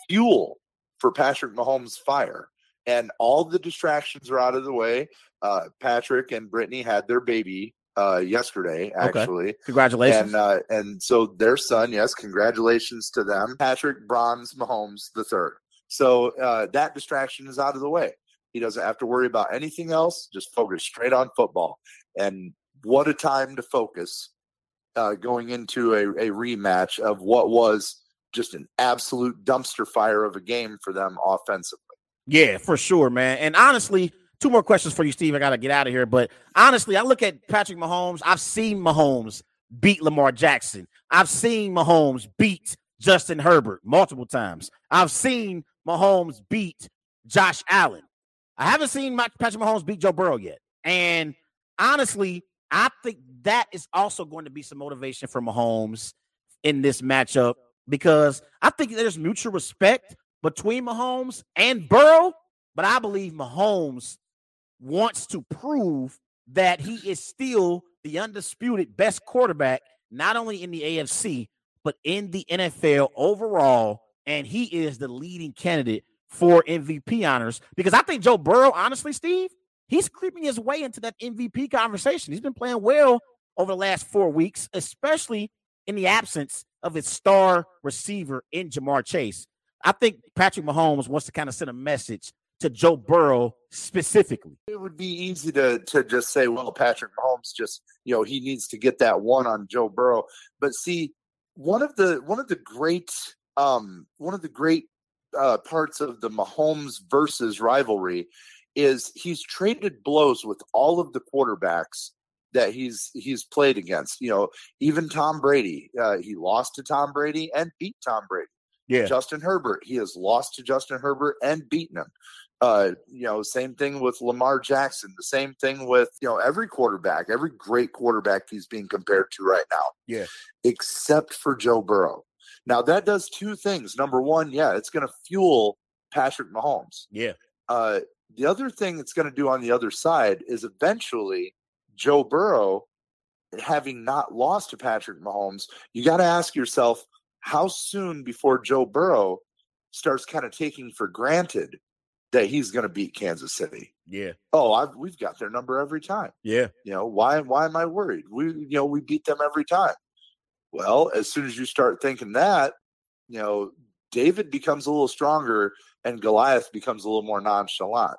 fuel for Patrick Mahomes' fire. And all the distractions are out of the way. Uh, Patrick and Brittany had their baby uh, yesterday, actually. Okay. Congratulations. And uh, and so their son, yes, congratulations to them. Patrick Bronze Mahomes the third. So uh, that distraction is out of the way. He doesn't have to worry about anything else. Just focus straight on football. And what a time to focus uh, going into a, a rematch of what was just an absolute dumpster fire of a game for them offensively. Yeah, for sure, man. And honestly, two more questions for you, Steve. I got to get out of here. But honestly, I look at Patrick Mahomes. I've seen Mahomes beat Lamar Jackson. I've seen Mahomes beat Justin Herbert multiple times. I've seen Mahomes beat Josh Allen. I haven't seen Patrick Mahomes beat Joe Burrow yet. And honestly, I think that is also going to be some motivation for Mahomes in this matchup because I think there's mutual respect between Mahomes and Burrow, but I believe Mahomes wants to prove that he is still the undisputed best quarterback, not only in the AFC, but in the NFL overall. And he is the leading candidate for MVP honors because I think Joe Burrow, honestly, Steve, he's creeping his way into that MVP conversation. He's been playing well over the last four weeks, especially in the absence of his star receiver in Ja'Marr Chase. I think Patrick Mahomes wants to kind of send a message to Joe Burrow specifically. It would be easy to to just say, well, Patrick Mahomes just, you know, he needs to get that one on Joe Burrow. But see, one of the one of the great um one of the great uh, parts of the Mahomes versus rivalry is he's traded blows with all of the quarterbacks that he's he's played against. You know, even Tom Brady, uh, he lost to Tom Brady and beat Tom Brady. Yeah, Justin Herbert, he has lost to Justin Herbert and beaten him. Uh, you know, same thing with Lamar Jackson. The same thing with you know every quarterback, every great quarterback he's being compared to right now. Yeah, except for Joe Burrow. Now that does two things. Number one, yeah, it's going to fuel Patrick Mahomes. Yeah. Uh, the other thing it's going to do on the other side is eventually Joe Burrow, having not lost to Patrick Mahomes, you got to ask yourself how soon before Joe Burrow starts kind of taking for granted that he's going to beat Kansas City. Yeah. Oh, I've, we've got their number every time. Yeah. You know why? Why am I worried? We, you know, we beat them every time. Well, as soon as you start thinking that, you know, David becomes a little stronger and Goliath becomes a little more nonchalant.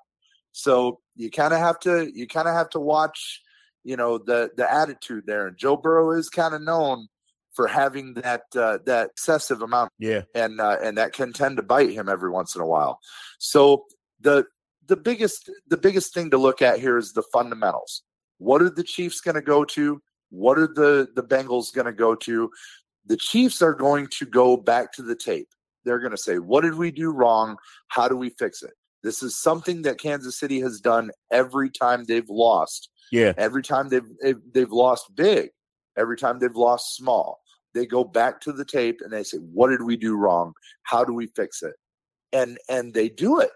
So you kind of have to you kind of have to watch, you know, the the attitude there. And Joe Burrow is kind of known for having that uh, that excessive amount, yeah, and uh, and that can tend to bite him every once in a while. So the the biggest the biggest thing to look at here is the fundamentals. What are the Chiefs going to go to? What are the the Bengals going to go to? The Chiefs are going to go back to the tape. They're going to say, "What did we do wrong? How do we fix it?" This is something that Kansas City has done every time they've lost. Yeah. Every time they've they've lost big, every time they've lost small, they go back to the tape and they say, "What did we do wrong? How do we fix it?" And and they do it,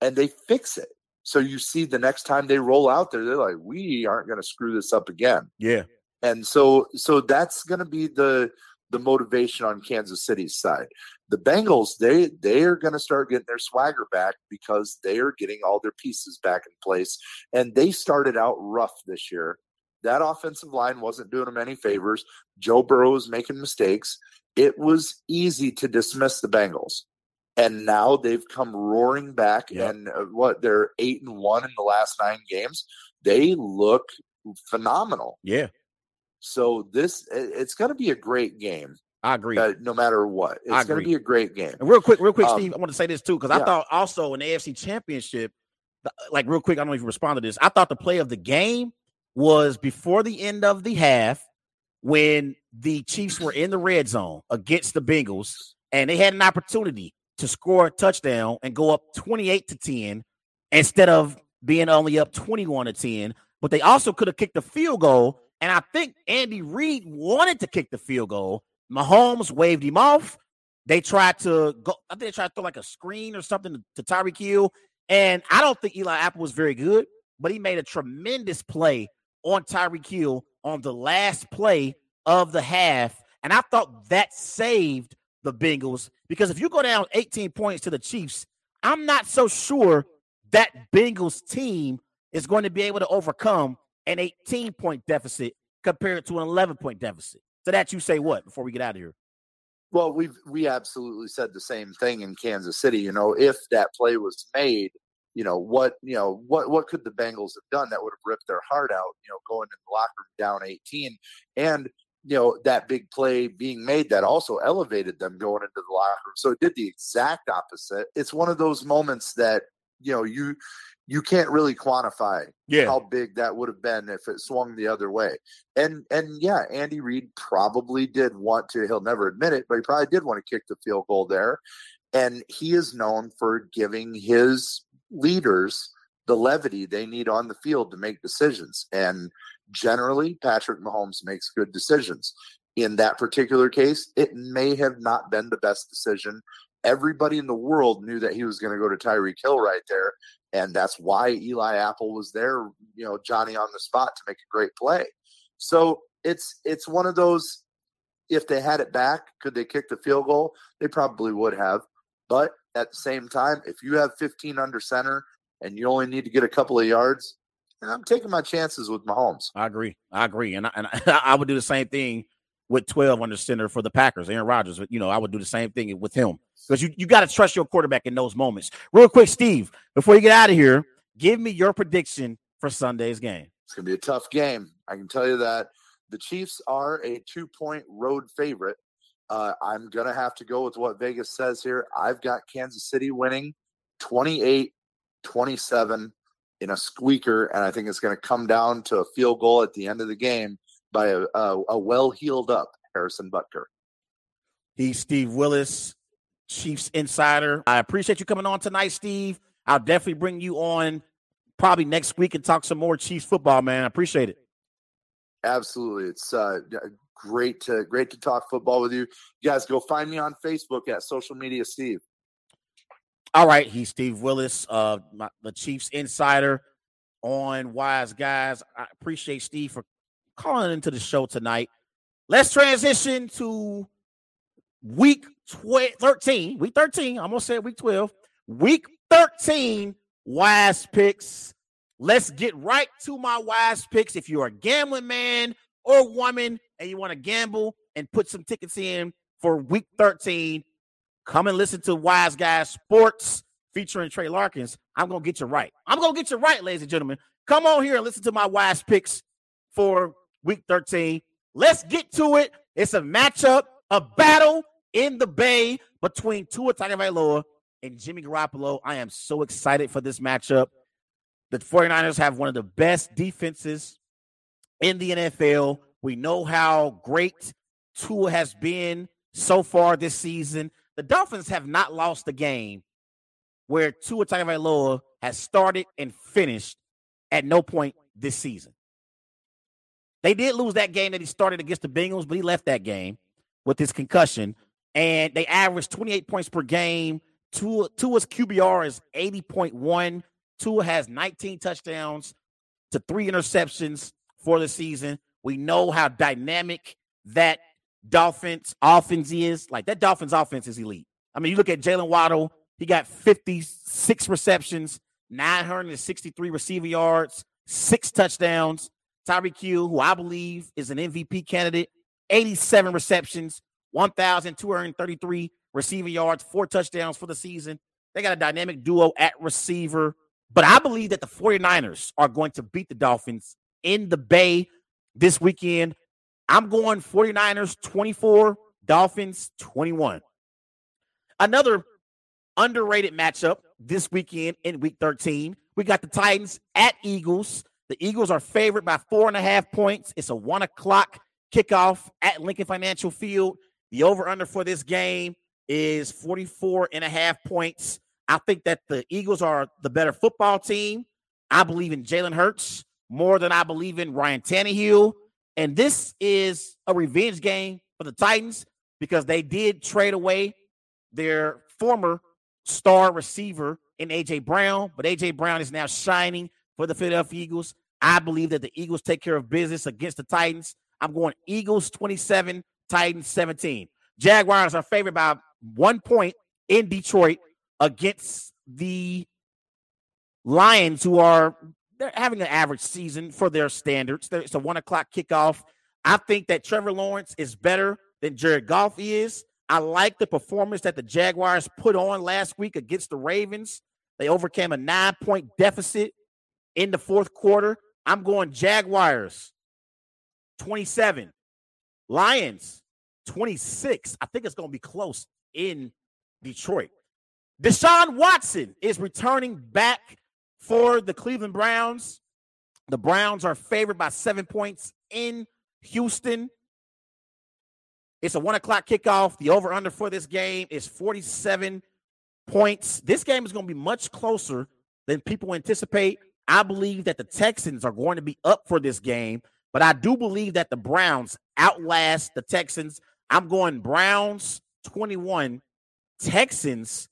and they fix it. So you see, the next time they roll out there, they're like, "We aren't going to screw this up again." Yeah. And so so that's going to be the the motivation on Kansas City's side. The Bengals, they they are going to start getting their swagger back because they are getting all their pieces back in place. And they started out rough this year. That offensive line wasn't doing them any favors. Joe Burrow was making mistakes. It was easy to dismiss the Bengals. And now they've come roaring back, yep. and uh, what they're eight and one in the last nine games. They look phenomenal. Yeah, so this it's going to be a great game. I agree. Uh, no matter what, it's going to be a great game. And real quick, real quick, um, Steve, I want to say this too because yeah. I thought also in the AFC Championship, like real quick, I don't know if you respond to this. I thought the play of the game was before the end of the half when the Chiefs were in the red zone against the Bengals and they had an opportunity to score a touchdown and go up 28 to 10 instead of being only up 21 to 10. But they also could have kicked a field goal and I think Andy Reid wanted to kick the field goal. Mahomes waved him off. They tried to go, I think they tried to throw like a screen or something to, to Tyreek Hill. And I don't think Eli Apple was very good, but he made a tremendous play on Tyreek Hill on the last play of the half. And I thought that saved the Bengals because if you go down 18 points to the Chiefs, I'm not so sure that Bengals team is going to be able to overcome an 18 point deficit compared to an 11 point deficit. So that you say what before we get out of here? Well, we've we absolutely said the same thing in Kansas City. You know, if that play was made, you know what you know what what could the Bengals have done that would have ripped their heart out? You know, going in the locker room down 18, and you know that big play being made that also elevated them going into the locker room. So it did the exact opposite. It's one of those moments that you know you you can't really quantify yeah. how big that would have been if it swung the other way. And and yeah, Andy Reid probably did want to, he'll never admit it, but he probably did want to kick the field goal there. And he is known for giving his leaders the levity they need on the field to make decisions. And generally, Patrick Mahomes makes good decisions. In that particular case, it may have not been the best decision. Everybody in the world knew that he was going to go to Tyreek Hill right there and that's why Eli Apple was there, you know, Johnny on the spot to make a great play. So it's it's one of those. If they had it back, could they kick the field goal? They probably would have. But at the same time, if you have 15 under center and you only need to get a couple of yards, and I'm taking my chances with Mahomes. I agree. I agree, and I, and I would do the same thing with 12 under center for the Packers. Aaron Rodgers, you know, I would do the same thing with him because you, you got to trust your quarterback in those moments. Real quick, Steve, before you get out of here, give me your prediction for Sunday's game. It's going to be a tough game. I can tell you that. The Chiefs are a two point road favorite. Uh, I'm going to have to go with what Vegas says here. I've got Kansas City winning 28 27 in a squeaker, and I think it's going to come down to a field goal at the end of the game by a, a, a well healed up Harrison Butker. He's Steve Willis, Chiefs insider. I appreciate you coming on tonight, Steve. I'll definitely bring you on probably next week and talk some more Chiefs football, man. I appreciate it. Absolutely. It's uh, great to great to talk football with you. You guys go find me on Facebook at social media Steve. All right, he's Steve Willis, uh, my, the Chiefs insider on Wise Guys. I appreciate Steve for calling into the show tonight. Let's transition to week 12, 13. Week 13. I'm going to say week 12. Week 13 wise picks. Let's get right to my wise picks. If you're a gambling man or woman and you want to gamble and put some tickets in for week 13, come and listen to Wise Guys Sports featuring Trey Larkins. I'm gonna get you right. I'm gonna get you right, ladies and gentlemen. Come on here and listen to my wise picks for week 13. Let's get to it. It's a matchup, a battle in the Bay between Tua Tagovailoa and Jimmy Garoppolo. I am so excited for this matchup. The 49ers have one of the best defenses in the NFL. We know how great Tua has been so far this season. The Dolphins have not lost a game where Tua Tagovailoa has started and finished at no point this season. They did lose that game that he started against the Bengals, but he left that game with his concussion. And they averaged 28 points per game. Tua, Tua's QBR is 80.1. Tua has 19 touchdowns to three interceptions for the season. We know how dynamic that Dolphins offense is. Like that Dolphins offense is elite. I mean, you look at Jaylen Waddle, he got 56 receptions, 963 receiving yards, six touchdowns. Tyreek Hill, who I believe is an MVP candidate, 87 receptions, 1,233 receiving yards, four touchdowns for the season. They got a dynamic duo at receiver. But I believe that the 49ers are going to beat the Dolphins in the Bay this weekend. I'm going 49ers 24, Dolphins 21. Another underrated matchup this weekend in week 13. We got the Titans at Eagles. The Eagles are favored by four and a half points. It's a one o'clock kickoff at Lincoln Financial Field. The over under for this game is 44 and a half points. I think that the Eagles are the better football team. I believe in Jalen Hurts more than I believe in Ryan Tannehill. And this is a revenge game for the Titans because they did trade away their former star receiver in AJ Brown, but AJ Brown is now shining for the Philadelphia Eagles. I believe that the Eagles take care of business against the Titans. I'm going Eagles 27, Titans 17. Jaguars are favored by one point in Detroit against the Lions, who are they're having an average season for their standards. It's a one o'clock kickoff. I think that Trevor Lawrence is better than Jared Goff is. I like the performance that the Jaguars put on last week against the Ravens. They overcame a nine point deficit in the fourth quarter. I'm going Jaguars 27, Lions 26. I think it's going to be close in Detroit. Deshaun Watson is returning back for the Cleveland Browns. The Browns are favored by seven points in Houston. It's a one o'clock kickoff. The over under for this game is 47 points. This game is going to be much closer than people anticipate. I believe that the Texans are going to be up for this game, but I do believe that the Browns outlast the Texans. I'm going Browns 21, Texans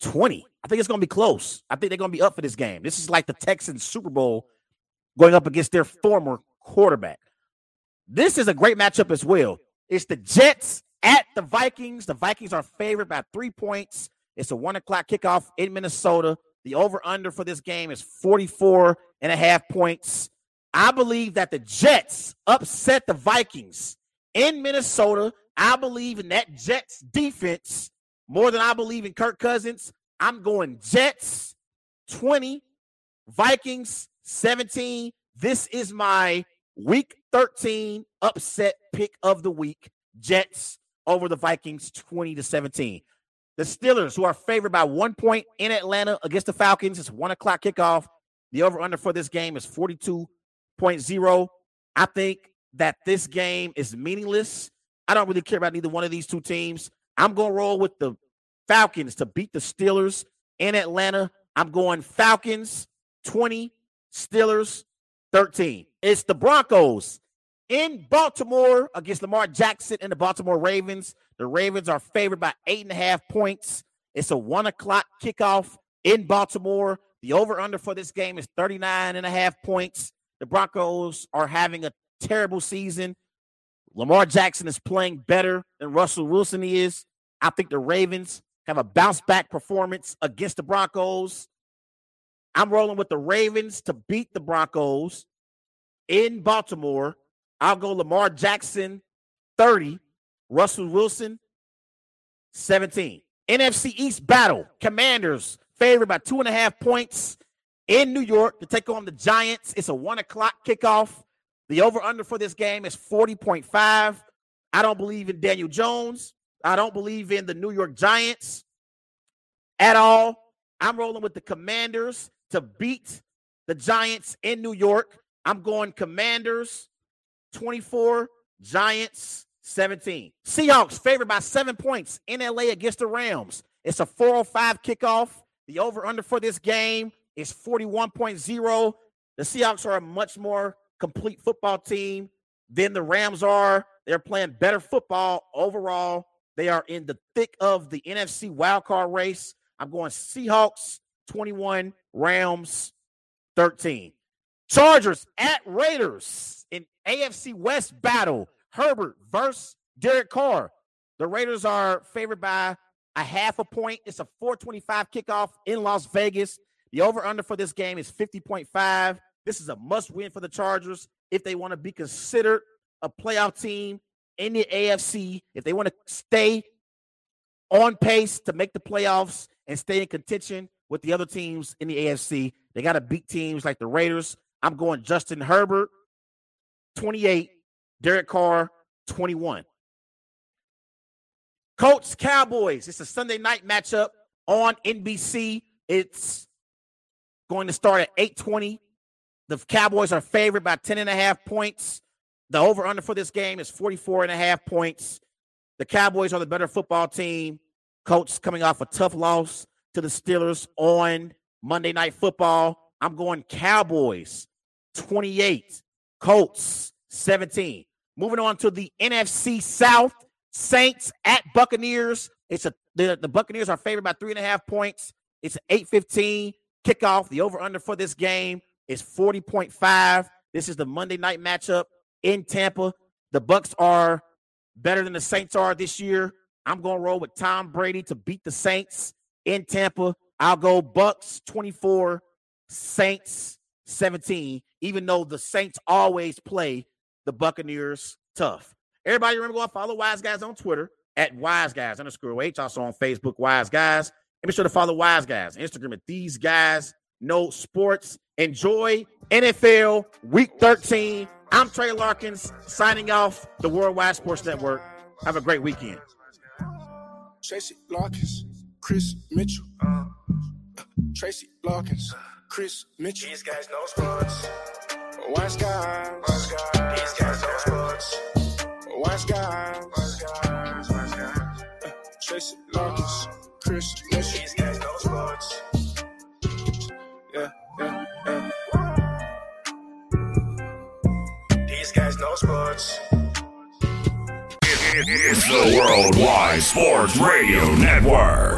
20. I think it's going to be close. I think they're going to be up for this game. This is like the Texans Super Bowl going up against their former quarterback. This is a great matchup as well. It's the Jets at the Vikings. The Vikings are favored by three points. It's a one o'clock kickoff in Minnesota. The over under for this game is 44 and a half points. I believe that the Jets upset the Vikings in Minnesota. I believe in that Jets defense more than I believe in Kirk Cousins. I'm going Jets 20, Vikings 17. This is my week 13 upset pick of the week. Jets over the Vikings 20 to 17. The Steelers, who are favored by one point in Atlanta against the Falcons, it's one o'clock kickoff. The over under for this game is 42.0. I think that this game is meaningless. I don't really care about either one of these two teams. I'm going to roll with the Falcons to beat the Steelers in Atlanta. I'm going Falcons 20, Steelers 13. It's the Broncos in Baltimore against Lamar Jackson and the Baltimore Ravens. The Ravens are favored by eight and a half points. It's a one o'clock kickoff in Baltimore. The over under for this game is 39 and a half points. The Broncos are having a terrible season. Lamar Jackson is playing better than Russell Wilson is. I think the Ravens have a bounce back performance against the Broncos. I'm rolling with the Ravens to beat the Broncos in Baltimore. I'll go Lamar Jackson 30, Russell Wilson 17. NFC East battle. Commanders favored by two and a half points in New York to take on the Giants. It's a one o'clock kickoff. The over under for this game is 40.5. I don't believe in Daniel Jones. I don't believe in the New York Giants at all. I'm rolling with the Commanders to beat the Giants in New York. I'm going Commanders 24, Giants 17. Seahawks favored by seven points in LA against the Rams. It's a 405 kickoff. The over under for this game is 41.0. The Seahawks are a much more complete football team than the Rams are. They're playing better football overall. They are in the thick of the NFC wildcard race. I'm going Seahawks 21, Rams 13. Chargers at Raiders in AFC West battle. Herbert versus Derek Carr. The Raiders are favored by a half a point. It's a 425 kickoff in Las Vegas. The over under for this game is 50.5. This is a must win for the Chargers if they want to be considered a playoff team in the AFC, if they want to stay on pace to make the playoffs and stay in contention with the other teams in the AFC. They got to beat teams like the Raiders. I'm going Justin Herbert, 28, Derek Carr, 21. Colts Cowboys. It's a Sunday night matchup on NBC. It's going to start at 820. The Cowboys are favored by 10 and a half points. The over under for this game is 44 and a half points. The Cowboys are the better football team. Colts coming off a tough loss to the Steelers on Monday Night Football. I'm going Cowboys 28, Colts 17. Moving on to the NFC South, Saints at Buccaneers. It's a the, the Buccaneers are favored by three and a half points. It's 8-15 kickoff. The over-under for this game is 40.5. This is the Monday night matchup in Tampa. The Bucks are better than the Saints are this year. I'm going to roll with Tom Brady to beat the Saints in Tampa. I'll go Bucks 24, Saints 17, even though the Saints always play the Buccaneers tough. Everybody remember go follow Wise Guys on Twitter at Wise Guys underscore H. Also on Facebook, Wise Guys. And be sure to follow Wise Guys Instagram at These Guys Know Sports. Enjoy NFL Week 13. I'm Trey Larkins signing off the Worldwide Sports Network. Have a great weekend. Tracy Larkins, Chris Mitchell. Uh, Tracy Larkins, Chris Mitchell. These guys know sports. Wise guys. These guys know sports. Wise guys. Tracy Chris. These guys know sports. Yeah, yeah, yeah. These guys know sports. It's the Worldwide Sports Radio. Network.